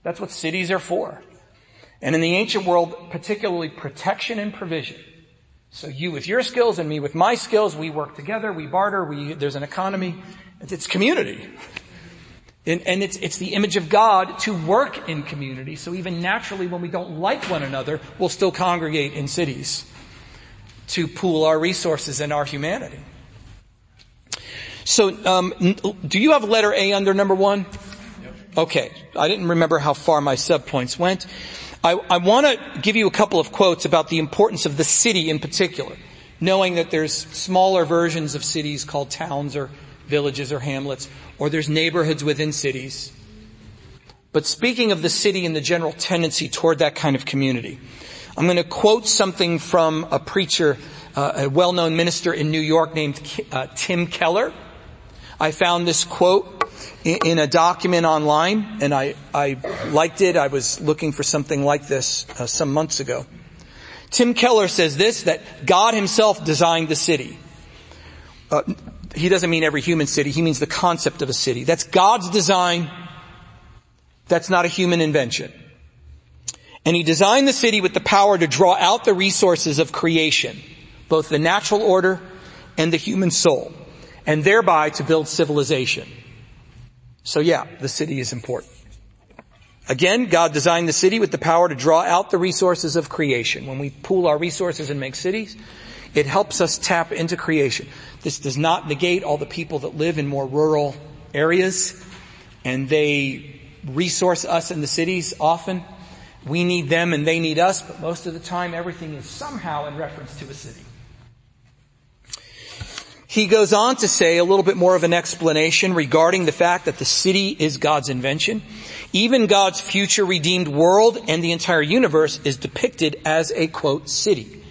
That's what cities are for. And in the ancient world, particularly protection and provision. So you with your skills and me with my skills, we work together, we barter, we, there's an economy. It's community. And, and, it's, it's the image of God to work in community. So even naturally when we don't like one another, we'll still congregate in cities to pool our resources and our humanity. So, um, do you have letter A under number one? Okay. I didn't remember how far my subpoints went. I, I want to give you a couple of quotes about the importance of the city in particular, knowing that there's smaller versions of cities called towns or villages or hamlets, or there's neighborhoods within cities. But speaking of the city and the general tendency toward that kind of community, I'm going to quote something from a preacher, uh, a well-known minister in New York named uh, Tim Keller. I found this quote in, a document online and I, I liked it. I was looking for something like this uh, some months ago. Tim Keller says this, that God himself designed the city. He doesn't mean every human city, he means the concept of a city. That's God's design. That's not a human invention. And he designed the city with the power to draw out the resources of creation, both the natural order and the human soul and thereby to build civilization. So yeah, the city is important. Again, God designed the city with the power to draw out the resources of creation. When we pool our resources and make cities, it helps us tap into creation. This does not negate all the people that live in more rural areas and they resource us in the cities often. We need them and they need us, but most of the time everything is somehow in reference to a city. He goes on to say a little bit more of an explanation regarding the fact that the city is God's invention. Even God's future redeemed world and the entire universe is depicted as a quote city.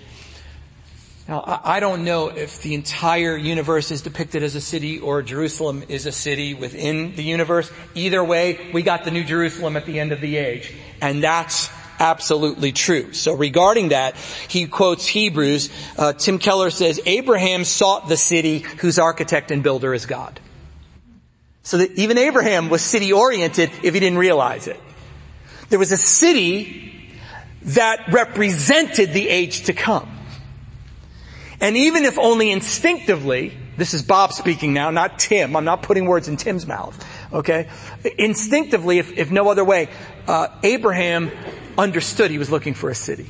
Now, I don't know if the entire universe is depicted as a city or Jerusalem is a city within the universe. Either way, we got the New Jerusalem at the end of the age. And that's absolutely true. So regarding that, he quotes Hebrews. Uh, Tim Keller says, Abraham sought the city whose architect and builder is God. So that even Abraham was city oriented if he didn't realize it. There was a city that represented the age to come. And even if only instinctively, this is Bob speaking now, not Tim. I'm not putting words in Tim's mouth. Okay? Instinctively, if, if no other way, uh, Abraham understood he was looking for a city.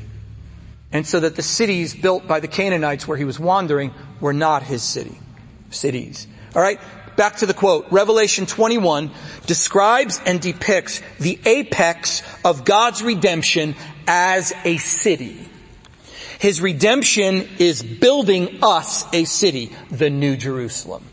And so that the cities built by the Canaanites where he was wandering were not his city, cities. Alright? Back to the quote. Revelation 21 describes and depicts the apex of God's redemption as a city. His redemption is building us a city, the New Jerusalem.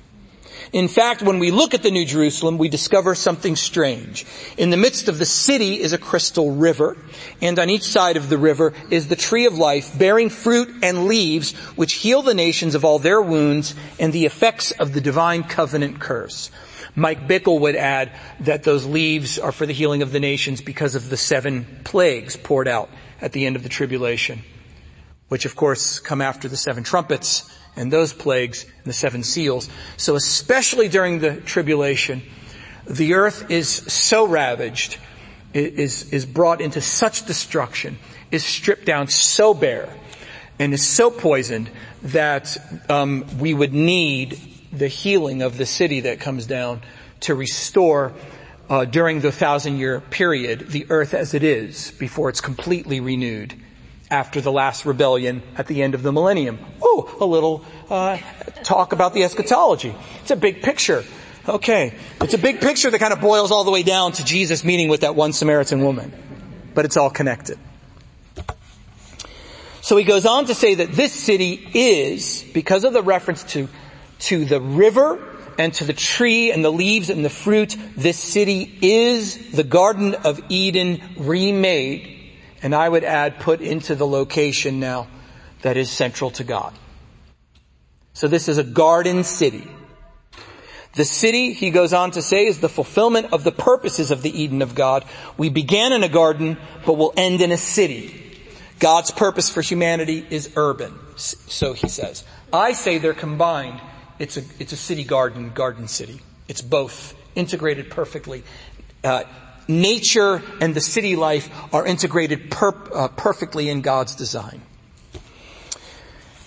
In fact, when we look at the New Jerusalem, we discover something strange. In the midst of the city is a crystal river, and on each side of the river is the tree of life, bearing fruit and leaves, which heal the nations of all their wounds and the effects of the divine covenant curse. Mike Bickle would add that those leaves are for the healing of the nations because of the seven plagues poured out at the end of the tribulation, which of course come after the seven trumpets and those plagues and the seven seals. So especially during the tribulation, the earth is so ravaged, is, is brought into such destruction, is stripped down so bare, and is so poisoned that um, we would need the healing of the city that comes down to restore uh, during the thousand year period the earth as it is before it's completely renewed after the last rebellion at the end of the millennium. Oh, a little uh, talk about the eschatology. It's a big picture. Okay, it's a big picture that kind of boils all the way down to Jesus meeting with that one Samaritan woman, but it's all connected. So he goes on to say that this city is, because of the reference to, to the river and to the tree and the leaves and the fruit, this city is the Garden of Eden remade and I would add put into the location now that is central to God. So this is a garden city. The city, he goes on to say, is the fulfillment of the purposes of the Eden of God. We began in a garden, but will end in a city. God's purpose for humanity is urban. So he says. I say they're combined. It's a, it's a city garden, garden city. It's both integrated perfectly. Uh, nature and the city life are integrated per, uh, perfectly in God's design.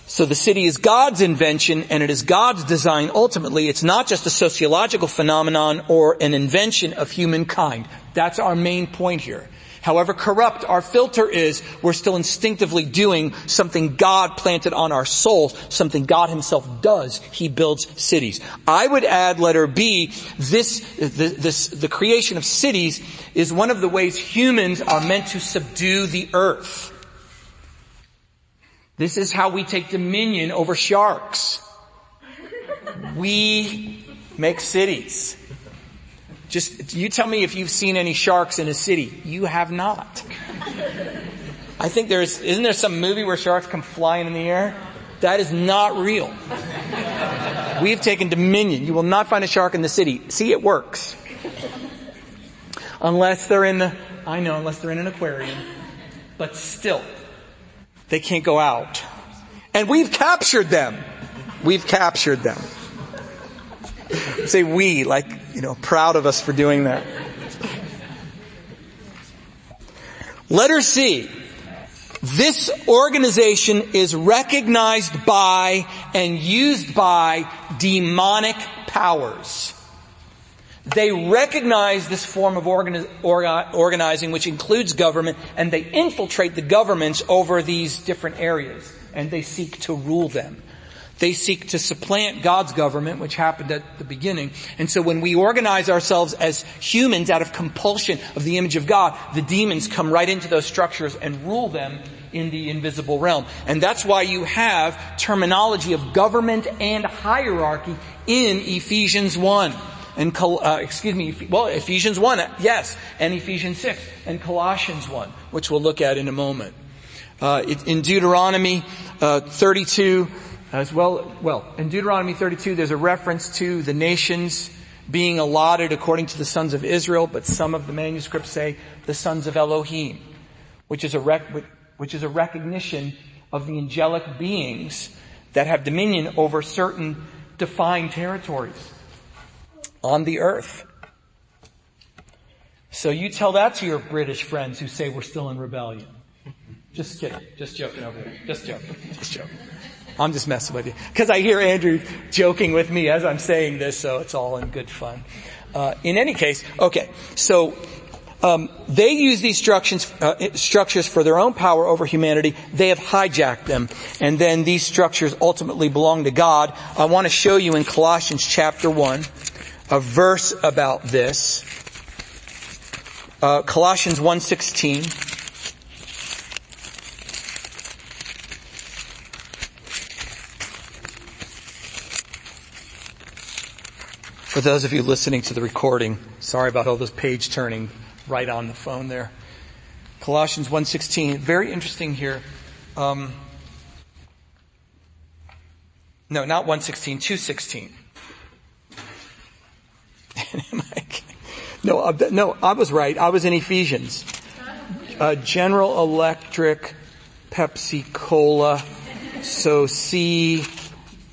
So the city is God's invention and it is God's design ultimately. It's not just a sociological phenomenon or an invention of humankind. That's our main point here. However corrupt our filter is, we're still instinctively doing something God planted on our souls, something God himself does. He builds cities. I would add letter B, this, the, this, the creation of cities is one of the ways humans are meant to subdue the earth. This is how we take dominion over sharks. We make cities. Just, you tell me if you've seen any sharks in a city. You have not. I think there's, isn't there some movie where sharks come flying in the air? That is not real. We've taken dominion. You will not find a shark in the city. See, it works. Unless they're in the, I know, unless they're in an aquarium. But still, they can't go out. And we've captured them. We've captured them. Say we, like, you know, proud of us for doing that. Letter C. This organization is recognized by and used by demonic powers. They recognize this form of organi- organizing, which includes government, and they infiltrate the governments over these different areas, and they seek to rule them. They seek to supplant God's government, which happened at the beginning. And so when we organize ourselves as humans out of compulsion of the image of God, the demons come right into those structures and rule them in the invisible realm. And that's why you have terminology of government and hierarchy in Ephesians 1 and uh, excuse me, well, Ephesians 1, yes, and Ephesians 6, and Colossians 1, which we'll look at in a moment. Uh, in Deuteronomy uh, 32, as well, well, in Deuteronomy 32, there's a reference to the nations being allotted according to the sons of Israel, but some of the manuscripts say the sons of Elohim, which is a rec- which is a recognition of the angelic beings that have dominion over certain defined territories on the earth. So you tell that to your British friends who say we're still in rebellion. Just kidding. Just joking over there. Just joking. Just joking. I'm just messing with you. Cause I hear Andrew joking with me as I'm saying this, so it's all in good fun. Uh, in any case, okay, so um, they use these structures, uh, structures for their own power over humanity. They have hijacked them, and then these structures ultimately belong to God. I want to show you in Colossians chapter one a verse about this. Uh, Colossians 1.16. For those of you listening to the recording, sorry about all this page turning right on the phone there. Colossians 1.16, very interesting here. Um, no, not 116, 216. no, uh, no, I was right. I was in Ephesians. Uh, General Electric, Pepsi Cola. So C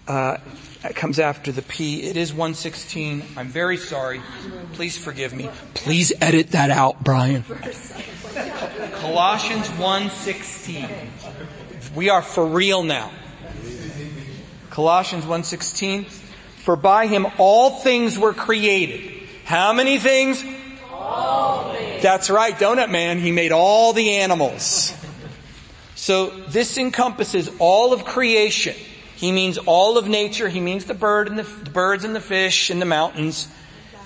uh, comes after the P. It is 116. I'm very sorry. Please forgive me. Please edit that out, Brian. Colossians 1:16. We are for real now. Colossians 1:16. For by him all things were created. How many things? All things. That's right, Donut Man. He made all the animals. So this encompasses all of creation. He means all of nature. He means the bird and the, the birds and the fish and the mountains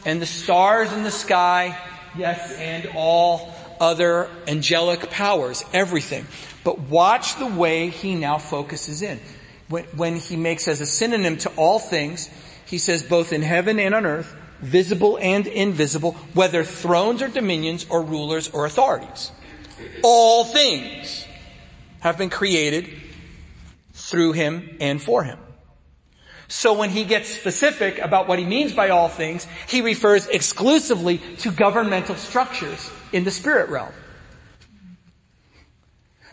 and the stars in the sky. Yes, and all other angelic powers, everything. But watch the way he now focuses in. When, when he makes as a synonym to all things, he says both in heaven and on earth, visible and invisible, whether thrones or dominions or rulers or authorities. All things have been created through him and for him. So when he gets specific about what he means by all things, he refers exclusively to governmental structures in the spirit realm.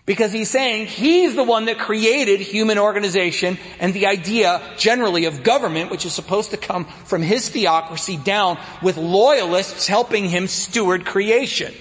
Because he's saying he's the one that created human organization and the idea generally of government, which is supposed to come from his theocracy down with loyalists helping him steward creation.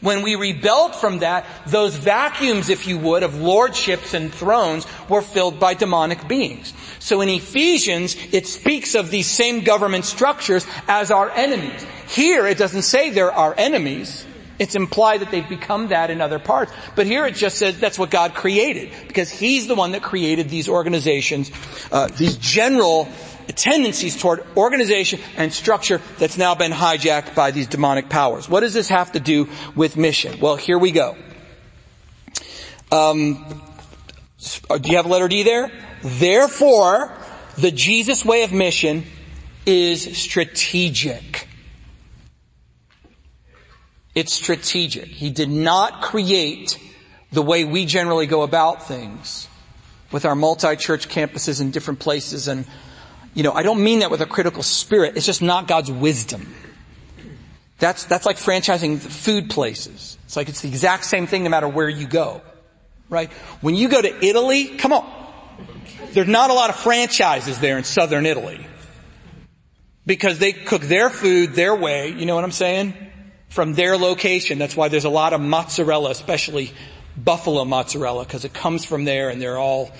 When we rebelled from that, those vacuums, if you would, of lordships and thrones were filled by demonic beings. So in Ephesians, it speaks of these same government structures as our enemies. Here, it doesn't say they're our enemies. It's implied that they've become that in other parts. But here it just says that's what God created. Because He's the one that created these organizations, uh, these general tendencies toward organization and structure that's now been hijacked by these demonic powers. What does this have to do with mission? Well, here we go. Um, do you have a letter D there? Therefore, the Jesus way of mission is strategic. It's strategic. He did not create the way we generally go about things with our multi-church campuses in different places and, you know, I don't mean that with a critical spirit. It's just not God's wisdom. That's, that's like franchising food places. It's like it's the exact same thing no matter where you go. Right? When you go to Italy, come on. There's not a lot of franchises there in southern Italy. Because they cook their food their way, you know what I'm saying? from their location. That's why there's a lot of mozzarella, especially buffalo mozzarella, because it comes from there and they're all,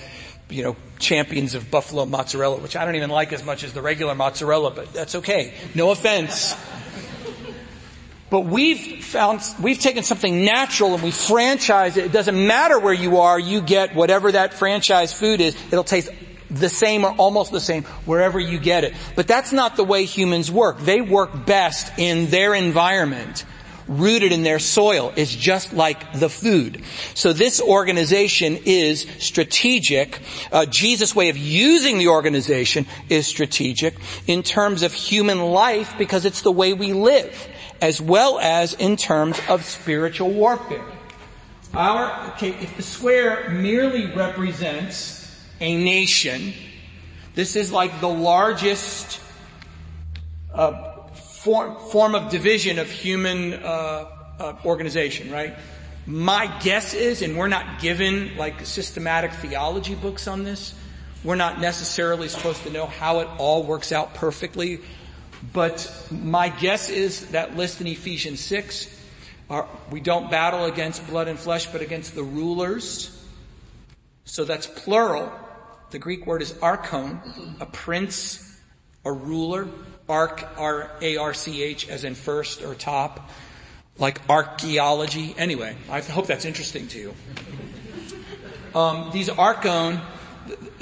you know, champions of buffalo mozzarella, which I don't even like as much as the regular mozzarella, but that's okay. No offense. But we've found, we've taken something natural and we franchise it. It doesn't matter where you are, you get whatever that franchise food is. It'll taste the same or almost the same wherever you get it. But that's not the way humans work. They work best in their environment rooted in their soil is just like the food. So this organization is strategic. Uh, Jesus' way of using the organization is strategic in terms of human life because it's the way we live, as well as in terms of spiritual warfare. Our, okay, if the square merely represents a nation, this is like the largest uh, form, form of division of human uh, uh, organization, right? My guess is, and we're not given like systematic theology books on this. We're not necessarily supposed to know how it all works out perfectly, but my guess is that list in Ephesians 6, are, we don't battle against blood and flesh, but against the rulers. So that's plural. The Greek word is archon, a prince, a ruler. Arc, R-A-R-C-H as in first or top, like archaeology. Anyway, I hope that's interesting to you. Um, these archon,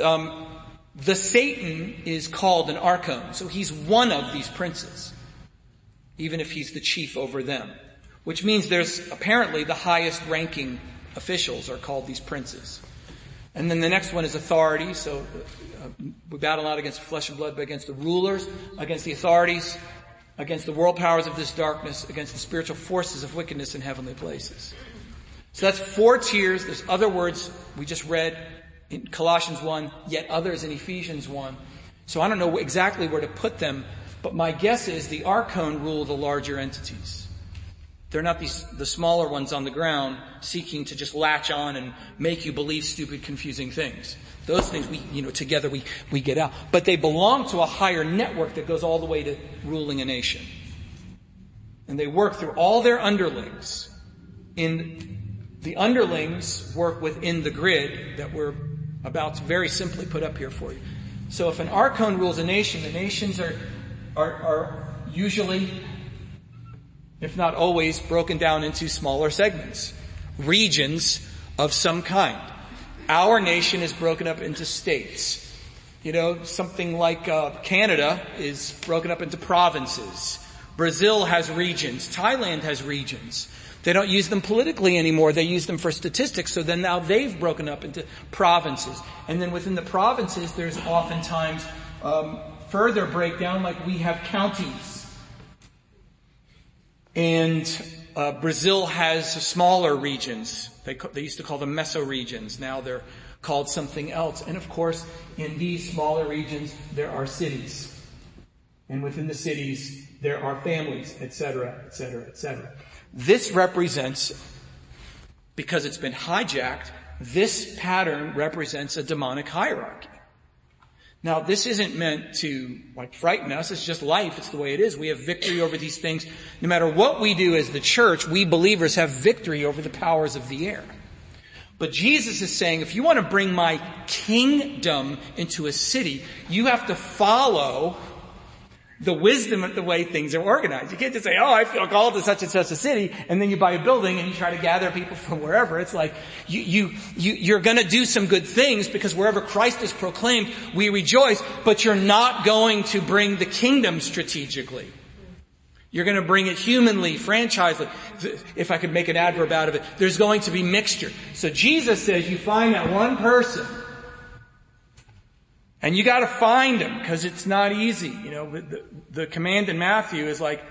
um, the Satan is called an archon, so he's one of these princes, even if he's the chief over them. Which means there's apparently the highest ranking officials are called these princes. And then the next one is authority. So we battle not against flesh and blood, but against the rulers, against the authorities, against the world powers of this darkness, against the spiritual forces of wickedness in heavenly places. So that's four tiers. There's other words we just read in Colossians 1, yet others in Ephesians 1. So I don't know exactly where to put them, but my guess is the archon rule the larger entities. They're not these, the smaller ones on the ground seeking to just latch on and make you believe stupid, confusing things. Those things we, you know, together we, we get out. But they belong to a higher network that goes all the way to ruling a nation. And they work through all their underlings. In, the underlings work within the grid that we're about to very simply put up here for you. So if an archon rules a nation, the nations are, are, are usually if not always, broken down into smaller segments, regions of some kind. Our nation is broken up into states. You know, something like uh, Canada is broken up into provinces. Brazil has regions. Thailand has regions. They don't use them politically anymore. They use them for statistics. So then now they've broken up into provinces. And then within the provinces, there's oftentimes um, further breakdown, like we have counties and uh, Brazil has smaller regions. They, they used to call them mesoregions. Now they're called something else. And of course, in these smaller regions, there are cities. And within the cities, there are families, etc., etc., etc. This represents, because it's been hijacked, this pattern represents a demonic hierarchy. Now, this isn't meant to like frighten us. It's just life. It's the way it is. We have victory over these things. No matter what we do as the church, we believers have victory over the powers of the air. But Jesus is saying, if you want to bring my kingdom into a city, you have to follow the wisdom of the way things are organized. You can't just say, oh, I feel called to such and such a city, and then you buy a building and you try to gather people from wherever. It's like, you, you, you, you're gonna do some good things because wherever Christ is proclaimed, we rejoice, but you're not going to bring the kingdom strategically. You're gonna bring it humanly, franchisely. If I could make an adverb out of it, there's going to be mixture. So Jesus says you find that one person and you gotta find them because it's not easy. You know, the, the command in Matthew is like,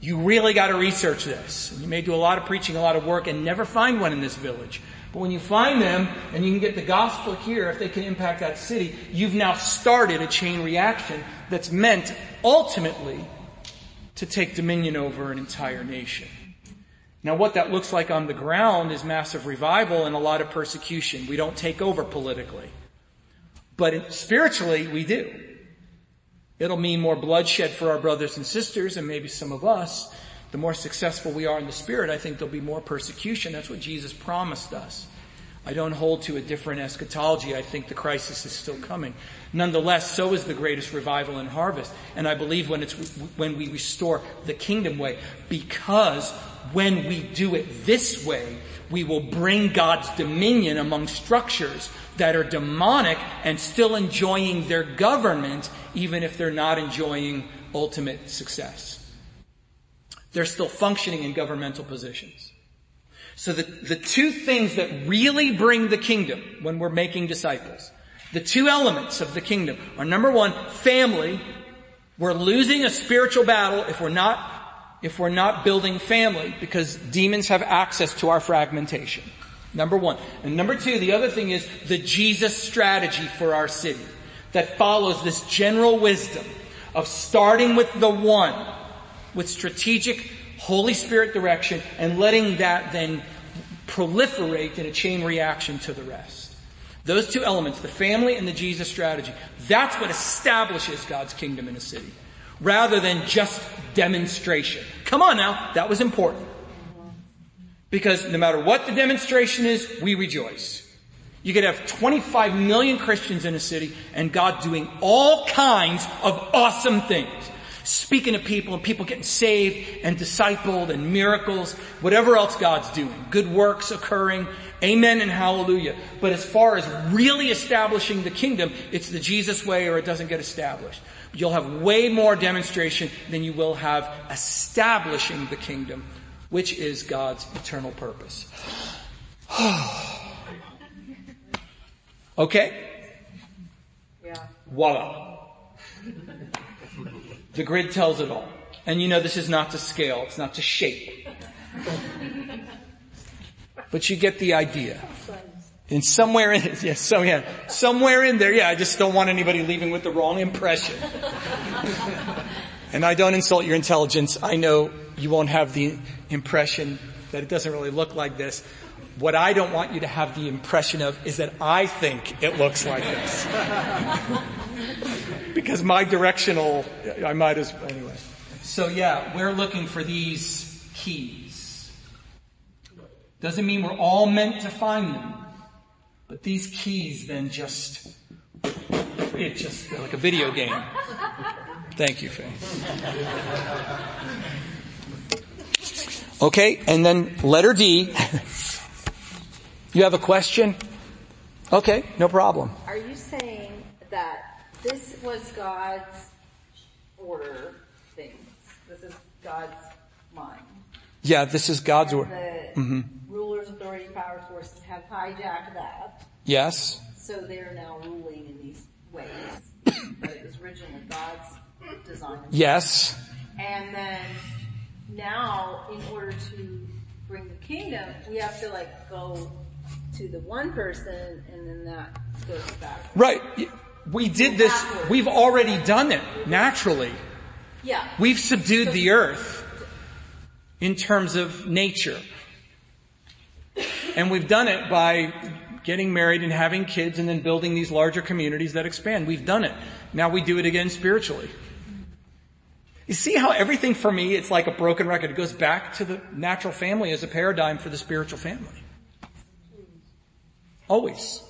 you really gotta research this. And you may do a lot of preaching, a lot of work and never find one in this village. But when you find them and you can get the gospel here, if they can impact that city, you've now started a chain reaction that's meant ultimately to take dominion over an entire nation. Now what that looks like on the ground is massive revival and a lot of persecution. We don't take over politically. But spiritually, we do. It'll mean more bloodshed for our brothers and sisters and maybe some of us. The more successful we are in the spirit, I think there'll be more persecution. That's what Jesus promised us. I don't hold to a different eschatology. I think the crisis is still coming. Nonetheless, so is the greatest revival and harvest. And I believe when it's, when we restore the kingdom way, because when we do it this way, we will bring God's dominion among structures that are demonic and still enjoying their government even if they're not enjoying ultimate success. They're still functioning in governmental positions. So the, the two things that really bring the kingdom when we're making disciples, the two elements of the kingdom are number one, family. We're losing a spiritual battle if we're not if we're not building family because demons have access to our fragmentation. Number one. And number two, the other thing is the Jesus strategy for our city that follows this general wisdom of starting with the one, with strategic Holy Spirit direction and letting that then proliferate in a chain reaction to the rest. Those two elements, the family and the Jesus strategy, that's what establishes God's kingdom in a city rather than just demonstration. Come on now, that was important. Because no matter what the demonstration is, we rejoice. You could have 25 million Christians in a city and God doing all kinds of awesome things. Speaking to people and people getting saved and discipled and miracles, whatever else God's doing. Good works occurring. Amen and hallelujah. But as far as really establishing the kingdom, it's the Jesus way or it doesn't get established. You'll have way more demonstration than you will have establishing the kingdom, which is God's eternal purpose. okay? Yeah. Voila. The grid tells it all. And you know this is not to scale, it's not to shape. But you get the idea. And somewhere in it, yes, so yeah, somewhere in there, yeah, I just don't want anybody leaving with the wrong impression. and I don't insult your intelligence. I know you won't have the impression that it doesn't really look like this. What I don't want you to have the impression of is that I think it looks like this. because my directional, I might as, anyway. So yeah, we're looking for these keys. Doesn't mean we're all meant to find them. But these keys then just, it just like a video game. Thank you, Faye. Okay, and then letter D. You have a question? Okay, no problem. Are you saying that this was God's order things? This is God's mind? Yeah, this is God's order. the hmm rulers, authority, power sources have hijacked that, Yes. so they're now ruling in these ways. but it was originally God's design. Yes. And then now, in order to bring the kingdom, we have to like go to the one person and then that goes back. Right. We did this, we've already done it naturally. Yeah. We've subdued the earth in terms of nature. And we've done it by getting married and having kids and then building these larger communities that expand. We've done it. Now we do it again spiritually. You see how everything for me, it's like a broken record. It goes back to the natural family as a paradigm for the spiritual family. Always.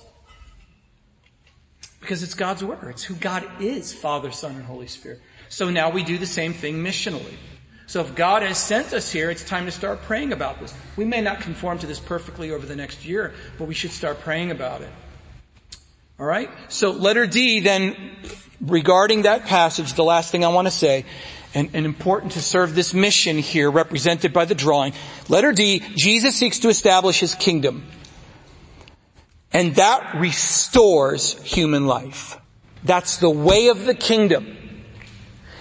Because it's God's word. It's who God is, Father, Son, and Holy Spirit. So now we do the same thing missionally. So if God has sent us here, it's time to start praying about this. We may not conform to this perfectly over the next year, but we should start praying about it. Alright? So letter D then, regarding that passage, the last thing I want to say, and, and important to serve this mission here represented by the drawing. Letter D, Jesus seeks to establish His kingdom. And that restores human life. That's the way of the kingdom.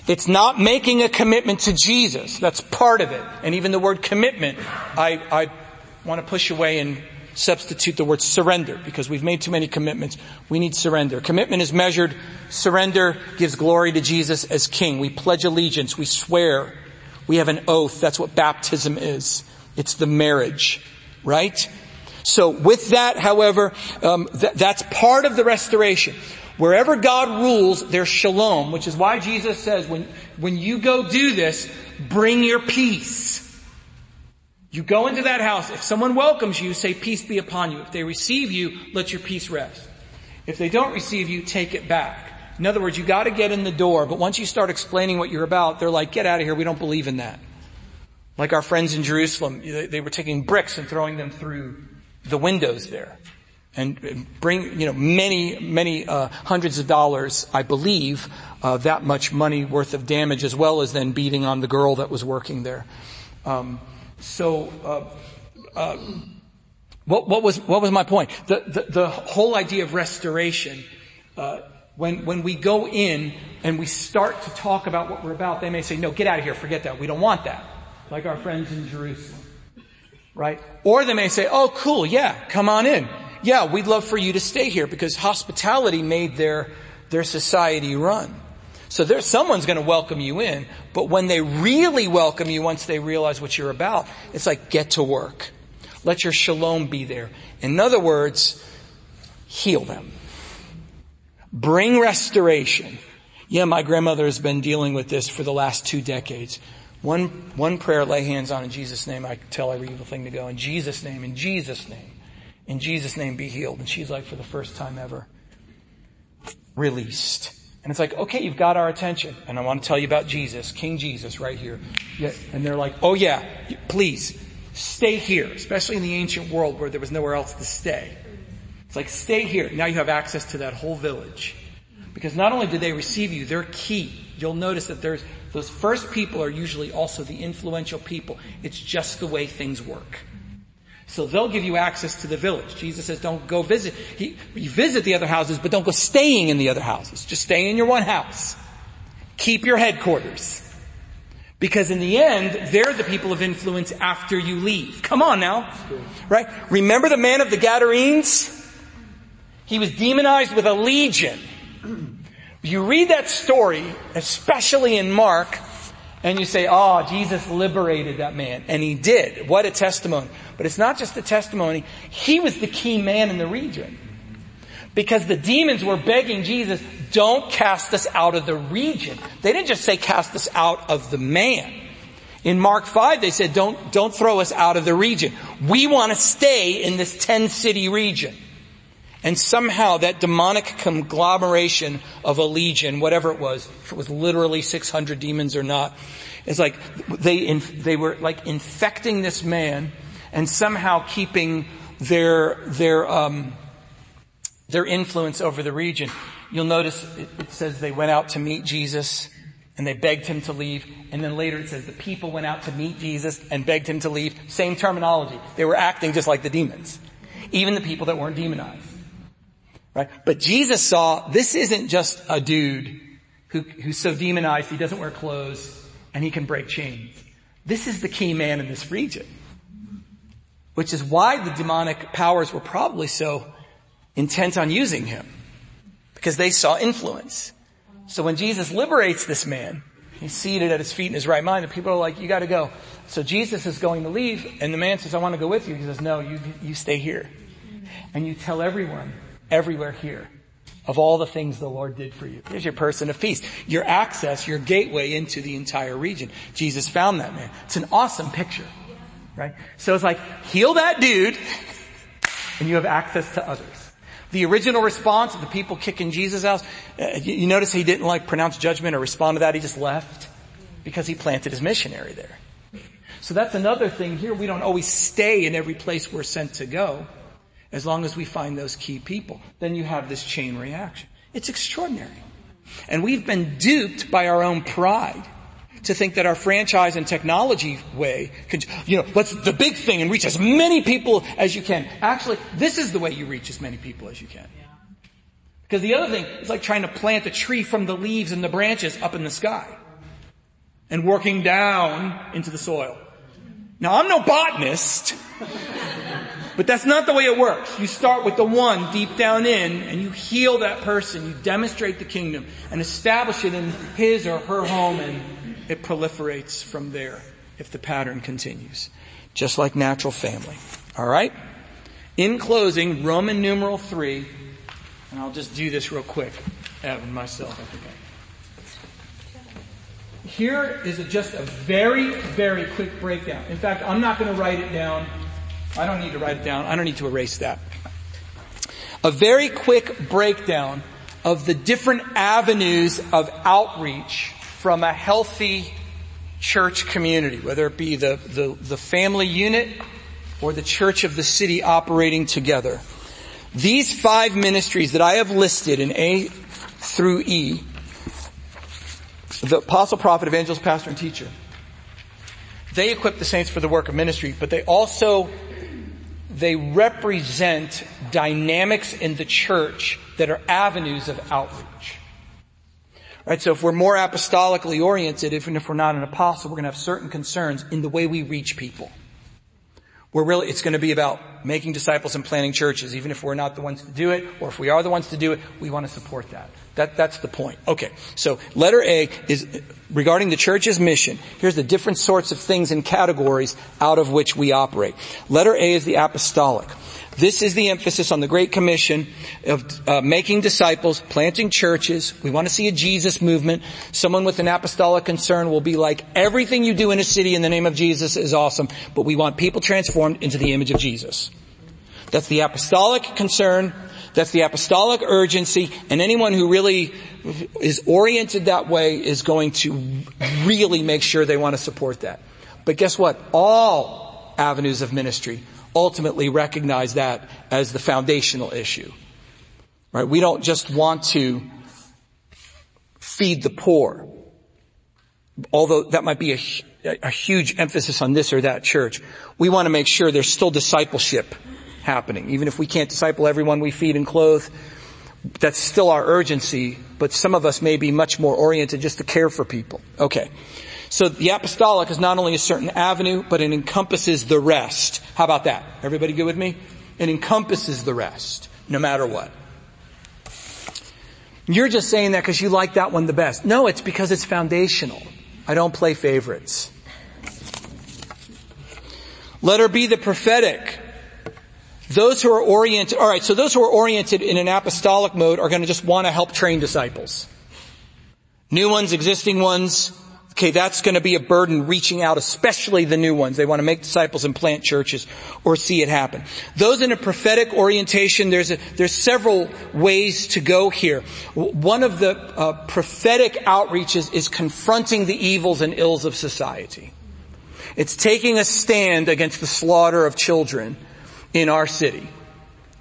It's not making a commitment to Jesus. That's part of it. And even the word commitment, I, I want to push away and substitute the word surrender because we've made too many commitments. We need surrender. Commitment is measured. Surrender gives glory to Jesus as King. We pledge allegiance. We swear. We have an oath. That's what baptism is. It's the marriage, right? So with that, however, um, th- that's part of the restoration. Wherever God rules, there's shalom, which is why Jesus says, when, when you go do this, bring your peace. You go into that house. If someone welcomes you, say peace be upon you. If they receive you, let your peace rest. If they don't receive you, take it back. In other words, you gotta get in the door, but once you start explaining what you're about, they're like, get out of here, we don't believe in that. Like our friends in Jerusalem, they were taking bricks and throwing them through the windows there. And bring, you know, many, many, uh, hundreds of dollars, I believe, uh, that much money worth of damage as well as then beating on the girl that was working there. Um, so, uh, uh what, what, was, what was my point? The, the, the whole idea of restoration, uh, when, when we go in and we start to talk about what we're about, they may say, no, get out of here, forget that, we don't want that. Like our friends in Jerusalem right? Or they may say, oh cool, yeah, come on in. Yeah, we'd love for you to stay here because hospitality made their, their society run. So there's someone's gonna welcome you in, but when they really welcome you once they realize what you're about, it's like get to work. Let your shalom be there. In other words, heal them. Bring restoration. Yeah, my grandmother has been dealing with this for the last two decades. One, one prayer, lay hands on in Jesus' name. I tell every evil thing to go. In Jesus' name, in Jesus' name, in Jesus' name be healed. And she's like, for the first time ever, released. And it's like, okay, you've got our attention. And I want to tell you about Jesus, King Jesus right here. Yeah, and they're like, oh yeah, please, stay here, especially in the ancient world where there was nowhere else to stay. It's like, stay here. Now you have access to that whole village. Because not only do they receive you, they're key. You'll notice that there's, those first people are usually also the influential people. It's just the way things work. So they'll give you access to the village. Jesus says don't go visit, he, you visit the other houses, but don't go staying in the other houses. Just stay in your one house. Keep your headquarters. Because in the end, they're the people of influence after you leave. Come on now. Right? Remember the man of the Gadarenes? He was demonized with a legion. You read that story, especially in Mark, and you say, oh, Jesus liberated that man. And he did. What a testimony. But it's not just a testimony. He was the key man in the region. Because the demons were begging Jesus, don't cast us out of the region. They didn't just say cast us out of the man. In Mark 5, they said, don't, don't throw us out of the region. We want to stay in this 10 city region. And somehow that demonic conglomeration of a legion, whatever it was, if it was literally 600 demons or not, it's like they, they were like infecting this man and somehow keeping their, their, um, their influence over the region. You'll notice it, it says they went out to meet Jesus and they begged him to leave. And then later it says the people went out to meet Jesus and begged him to leave. Same terminology. They were acting just like the demons. Even the people that weren't demonized. Right? But Jesus saw this isn't just a dude who, who's so demonized he doesn't wear clothes and he can break chains. This is the key man in this region. Which is why the demonic powers were probably so intent on using him. Because they saw influence. So when Jesus liberates this man, he's seated at his feet in his right mind and people are like, you gotta go. So Jesus is going to leave and the man says, I want to go with you. He says, no, you, you stay here. And you tell everyone everywhere here of all the things the Lord did for you. Here's your person of peace. Your access, your gateway into the entire region. Jesus found that man. It's an awesome picture. Right? So it's like, heal that dude, and you have access to others. The original response of the people kicking Jesus out, uh, you, you notice he didn't like pronounce judgment or respond to that, he just left. Because he planted his missionary there. So that's another thing here. We don't always stay in every place we're sent to go as long as we find those key people. Then you have this chain reaction. It's extraordinary. And we've been duped by our own pride to think that our franchise and technology way can, you know, what's the big thing and reach as many people as you can. Actually, this is the way you reach as many people as you can. Because the other thing is like trying to plant a tree from the leaves and the branches up in the sky and working down into the soil. Now I'm no botanist, but that's not the way it works. You start with the one deep down in and you heal that person. You demonstrate the kingdom and establish it in his or her home and it proliferates from there if the pattern continues. Just like natural family. Alright? In closing, Roman numeral three, and I'll just do this real quick. Evan, myself, I think I here is a, just a very, very quick breakdown. In fact, I'm not going to write it down. I don't need to write it down. I don't need to erase that. A very quick breakdown of the different avenues of outreach from a healthy church community, whether it be the, the, the family unit or the church of the city operating together. These five ministries that I have listed in A through E, the apostle, prophet, evangelist, pastor, and teacher, they equip the saints for the work of ministry, but they also, they represent dynamics in the church that are avenues of outreach. Right, so if we're more apostolically oriented, even if we're not an apostle, we're going to have certain concerns in the way we reach people. We're really, it's going to be about making disciples and planting churches, even if we're not the ones to do it, or if we are the ones to do it, we want to support that. That, that's the point. Okay. So letter A is regarding the church's mission. Here's the different sorts of things and categories out of which we operate. Letter A is the apostolic. This is the emphasis on the Great Commission of uh, making disciples, planting churches. We want to see a Jesus movement. Someone with an apostolic concern will be like, everything you do in a city in the name of Jesus is awesome, but we want people transformed into the image of Jesus. That's the apostolic concern. That's the apostolic urgency. And anyone who really is oriented that way is going to really make sure they want to support that. But guess what? All avenues of ministry ultimately recognize that as the foundational issue. Right? We don't just want to feed the poor. Although that might be a, a huge emphasis on this or that church. We want to make sure there's still discipleship happening. Even if we can't disciple everyone we feed and clothe, that's still our urgency, but some of us may be much more oriented just to care for people. Okay. So the apostolic is not only a certain avenue, but it encompasses the rest. How about that? Everybody good with me? It encompasses the rest, no matter what. You're just saying that because you like that one the best. No, it's because it's foundational. I don't play favorites. Let her be the prophetic. Those who are oriented, alright, so those who are oriented in an apostolic mode are going to just want to help train disciples. New ones, existing ones, Okay, that's going to be a burden reaching out, especially the new ones. They want to make disciples and plant churches or see it happen. Those in a prophetic orientation, there's a, there's several ways to go here. One of the uh, prophetic outreaches is confronting the evils and ills of society. It's taking a stand against the slaughter of children in our city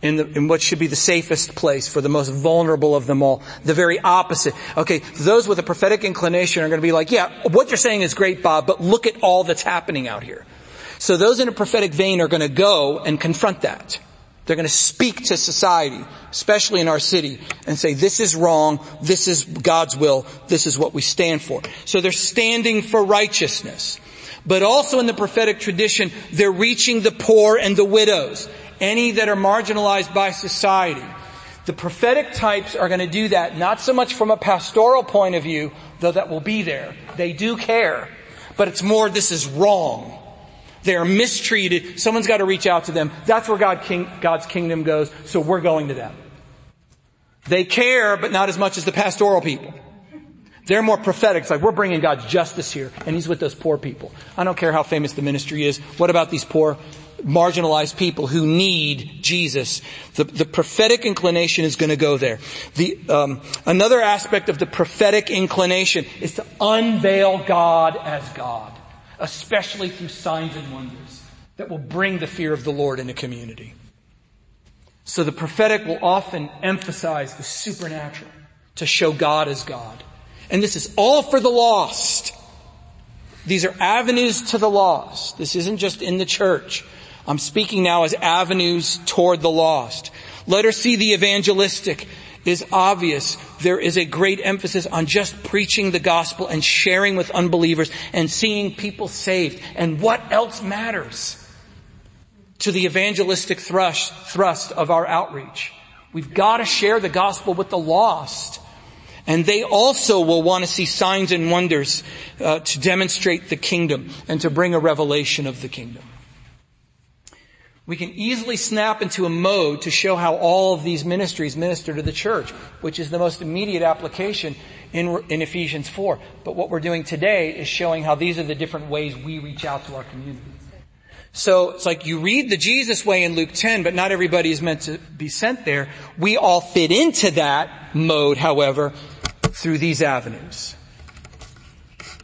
in, the, in what should be the safest place for the most vulnerable of them all. The very opposite. Okay, those with a prophetic inclination are going to be like, yeah, what you're saying is great, Bob, but look at all that's happening out here. So those in a prophetic vein are going to go and confront that. They're going to speak to society, especially in our city, and say, this is wrong, this is God's will, this is what we stand for. So they're standing for righteousness. But also in the prophetic tradition, they're reaching the poor and the widows any that are marginalized by society. The prophetic types are going to do that not so much from a pastoral point of view, though that will be there. They do care, but it's more this is wrong. They are mistreated. Someone's got to reach out to them. That's where God King, God's kingdom goes, so we're going to them. They care, but not as much as the pastoral people. They're more prophetic. It's like, we're bringing God's justice here, and He's with those poor people. I don't care how famous the ministry is. What about these poor marginalized people who need Jesus. The, the prophetic inclination is going to go there. The, um, another aspect of the prophetic inclination is to unveil God as God, especially through signs and wonders that will bring the fear of the Lord in a community. So the prophetic will often emphasize the supernatural to show God as God. And this is all for the lost. These are avenues to the lost. This isn't just in the church. I'm speaking now as avenues toward the lost. Let her see the evangelistic is obvious. There is a great emphasis on just preaching the gospel and sharing with unbelievers and seeing people saved. And what else matters to the evangelistic thrust, thrust of our outreach? We've got to share the gospel with the lost. And they also will want to see signs and wonders uh, to demonstrate the kingdom and to bring a revelation of the kingdom. We can easily snap into a mode to show how all of these ministries minister to the church, which is the most immediate application in, in Ephesians 4. But what we're doing today is showing how these are the different ways we reach out to our community. So it's like you read the Jesus way in Luke 10, but not everybody is meant to be sent there. We all fit into that mode, however, through these avenues.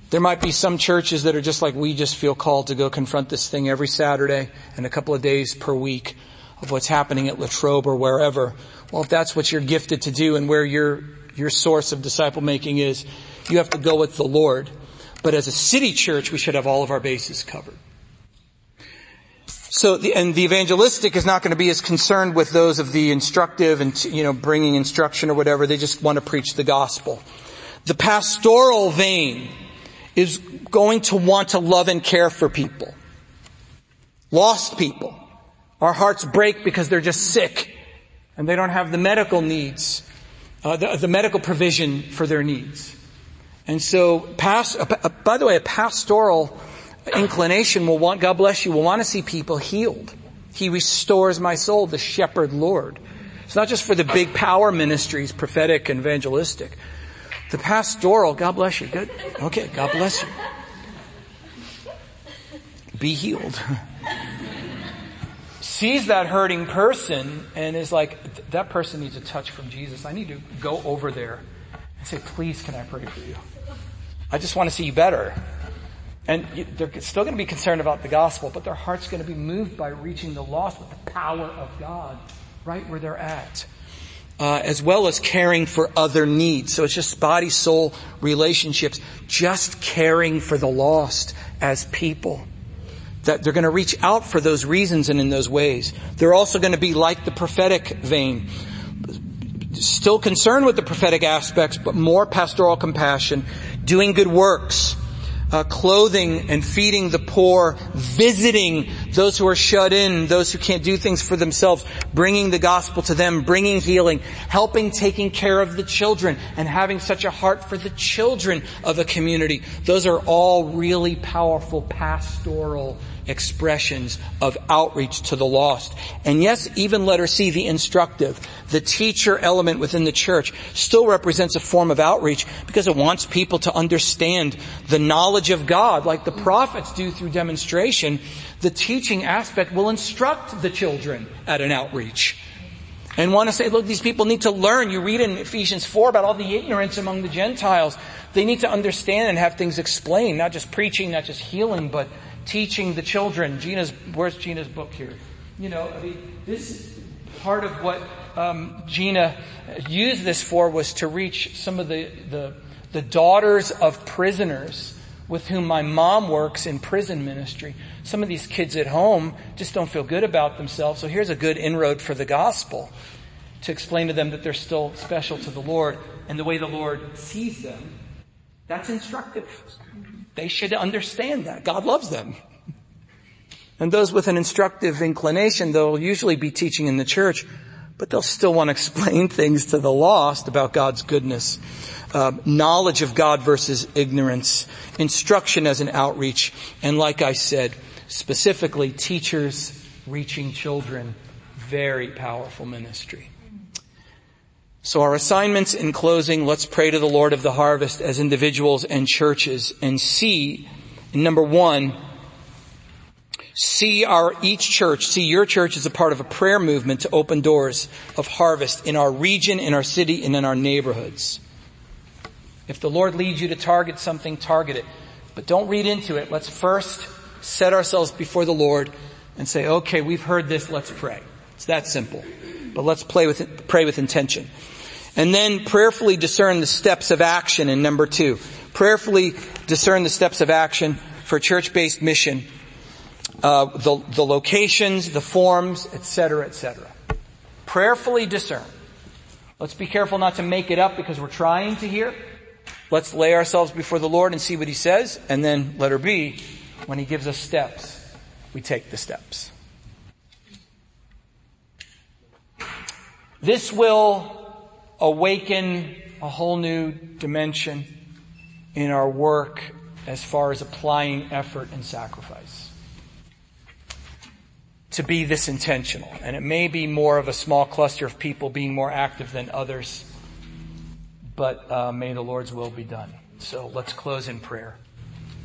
There might be some churches that are just like we just feel called to go confront this thing every Saturday and a couple of days per week of what's happening at Latrobe or wherever. Well, if that's what you're gifted to do and where your, your source of disciple making is, you have to go with the Lord. But as a city church, we should have all of our bases covered. So, the, and the evangelistic is not going to be as concerned with those of the instructive and, you know, bringing instruction or whatever. They just want to preach the gospel. The pastoral vein is going to want to love and care for people. Lost people. Our hearts break because they're just sick and they don't have the medical needs, uh, the, the, medical provision for their needs. And so, past, uh, by the way, a pastoral inclination will want, God bless you, will want to see people healed. He restores my soul, the shepherd Lord. It's not just for the big power ministries, prophetic and evangelistic. The pastoral, God bless you. Good. Okay, God bless you. Be healed. Sees that hurting person and is like, that person needs a touch from Jesus. I need to go over there and say, please can I pray for you? I just want to see you better. And they're still going to be concerned about the gospel, but their heart's going to be moved by reaching the lost with the power of God right where they're at uh, as well as caring for other needs. So it's just body soul relationships, just caring for the lost as people. That they're going to reach out for those reasons and in those ways. They're also going to be like the prophetic vein. Still concerned with the prophetic aspects, but more pastoral compassion, doing good works, uh, clothing and feeding the poor, visiting those who are shut in, those who can't do things for themselves, bringing the gospel to them, bringing healing, helping taking care of the children, and having such a heart for the children of a community. Those are all really powerful pastoral expressions of outreach to the lost. And yes, even letter C, the instructive, the teacher element within the church still represents a form of outreach because it wants people to understand the knowledge of God like the prophets do through demonstration. The teaching aspect will instruct the children at an outreach and want to say, look, these people need to learn. You read in Ephesians 4 about all the ignorance among the Gentiles. They need to understand and have things explained, not just preaching, not just healing, but teaching the children. Gina's, where's Gina's book here? You know, I mean, this part of what um, Gina used this for was to reach some of the, the, the daughters of prisoners with whom my mom works in prison ministry. Some of these kids at home just don't feel good about themselves. So here's a good inroad for the gospel to explain to them that they're still special to the Lord and the way the Lord sees them. That's instructive. They should understand that. God loves them. And those with an instructive inclination, they'll usually be teaching in the church, but they'll still want to explain things to the lost about God's goodness. Uh, knowledge of God versus ignorance, instruction as an outreach, and like I said, specifically teachers reaching children, very powerful ministry. So our assignments in closing, let's pray to the Lord of the harvest as individuals and churches and see, number one, see our, each church, see your church as a part of a prayer movement to open doors of harvest in our region, in our city, and in our neighborhoods. If the Lord leads you to target something, target it. But don't read into it. Let's first set ourselves before the Lord and say, okay, we've heard this, let's pray. It's that simple. But let's play with, pray with intention. And then prayerfully discern the steps of action in number two. Prayerfully discern the steps of action for church-based mission, uh, the, the locations, the forms, etc., etc. Prayerfully discern. Let's be careful not to make it up because we're trying to hear. Let's lay ourselves before the Lord and see what He says, and then letter B, when He gives us steps, we take the steps. This will awaken a whole new dimension in our work as far as applying effort and sacrifice. To be this intentional. And it may be more of a small cluster of people being more active than others, but uh, may the Lord's will be done. So let's close in prayer.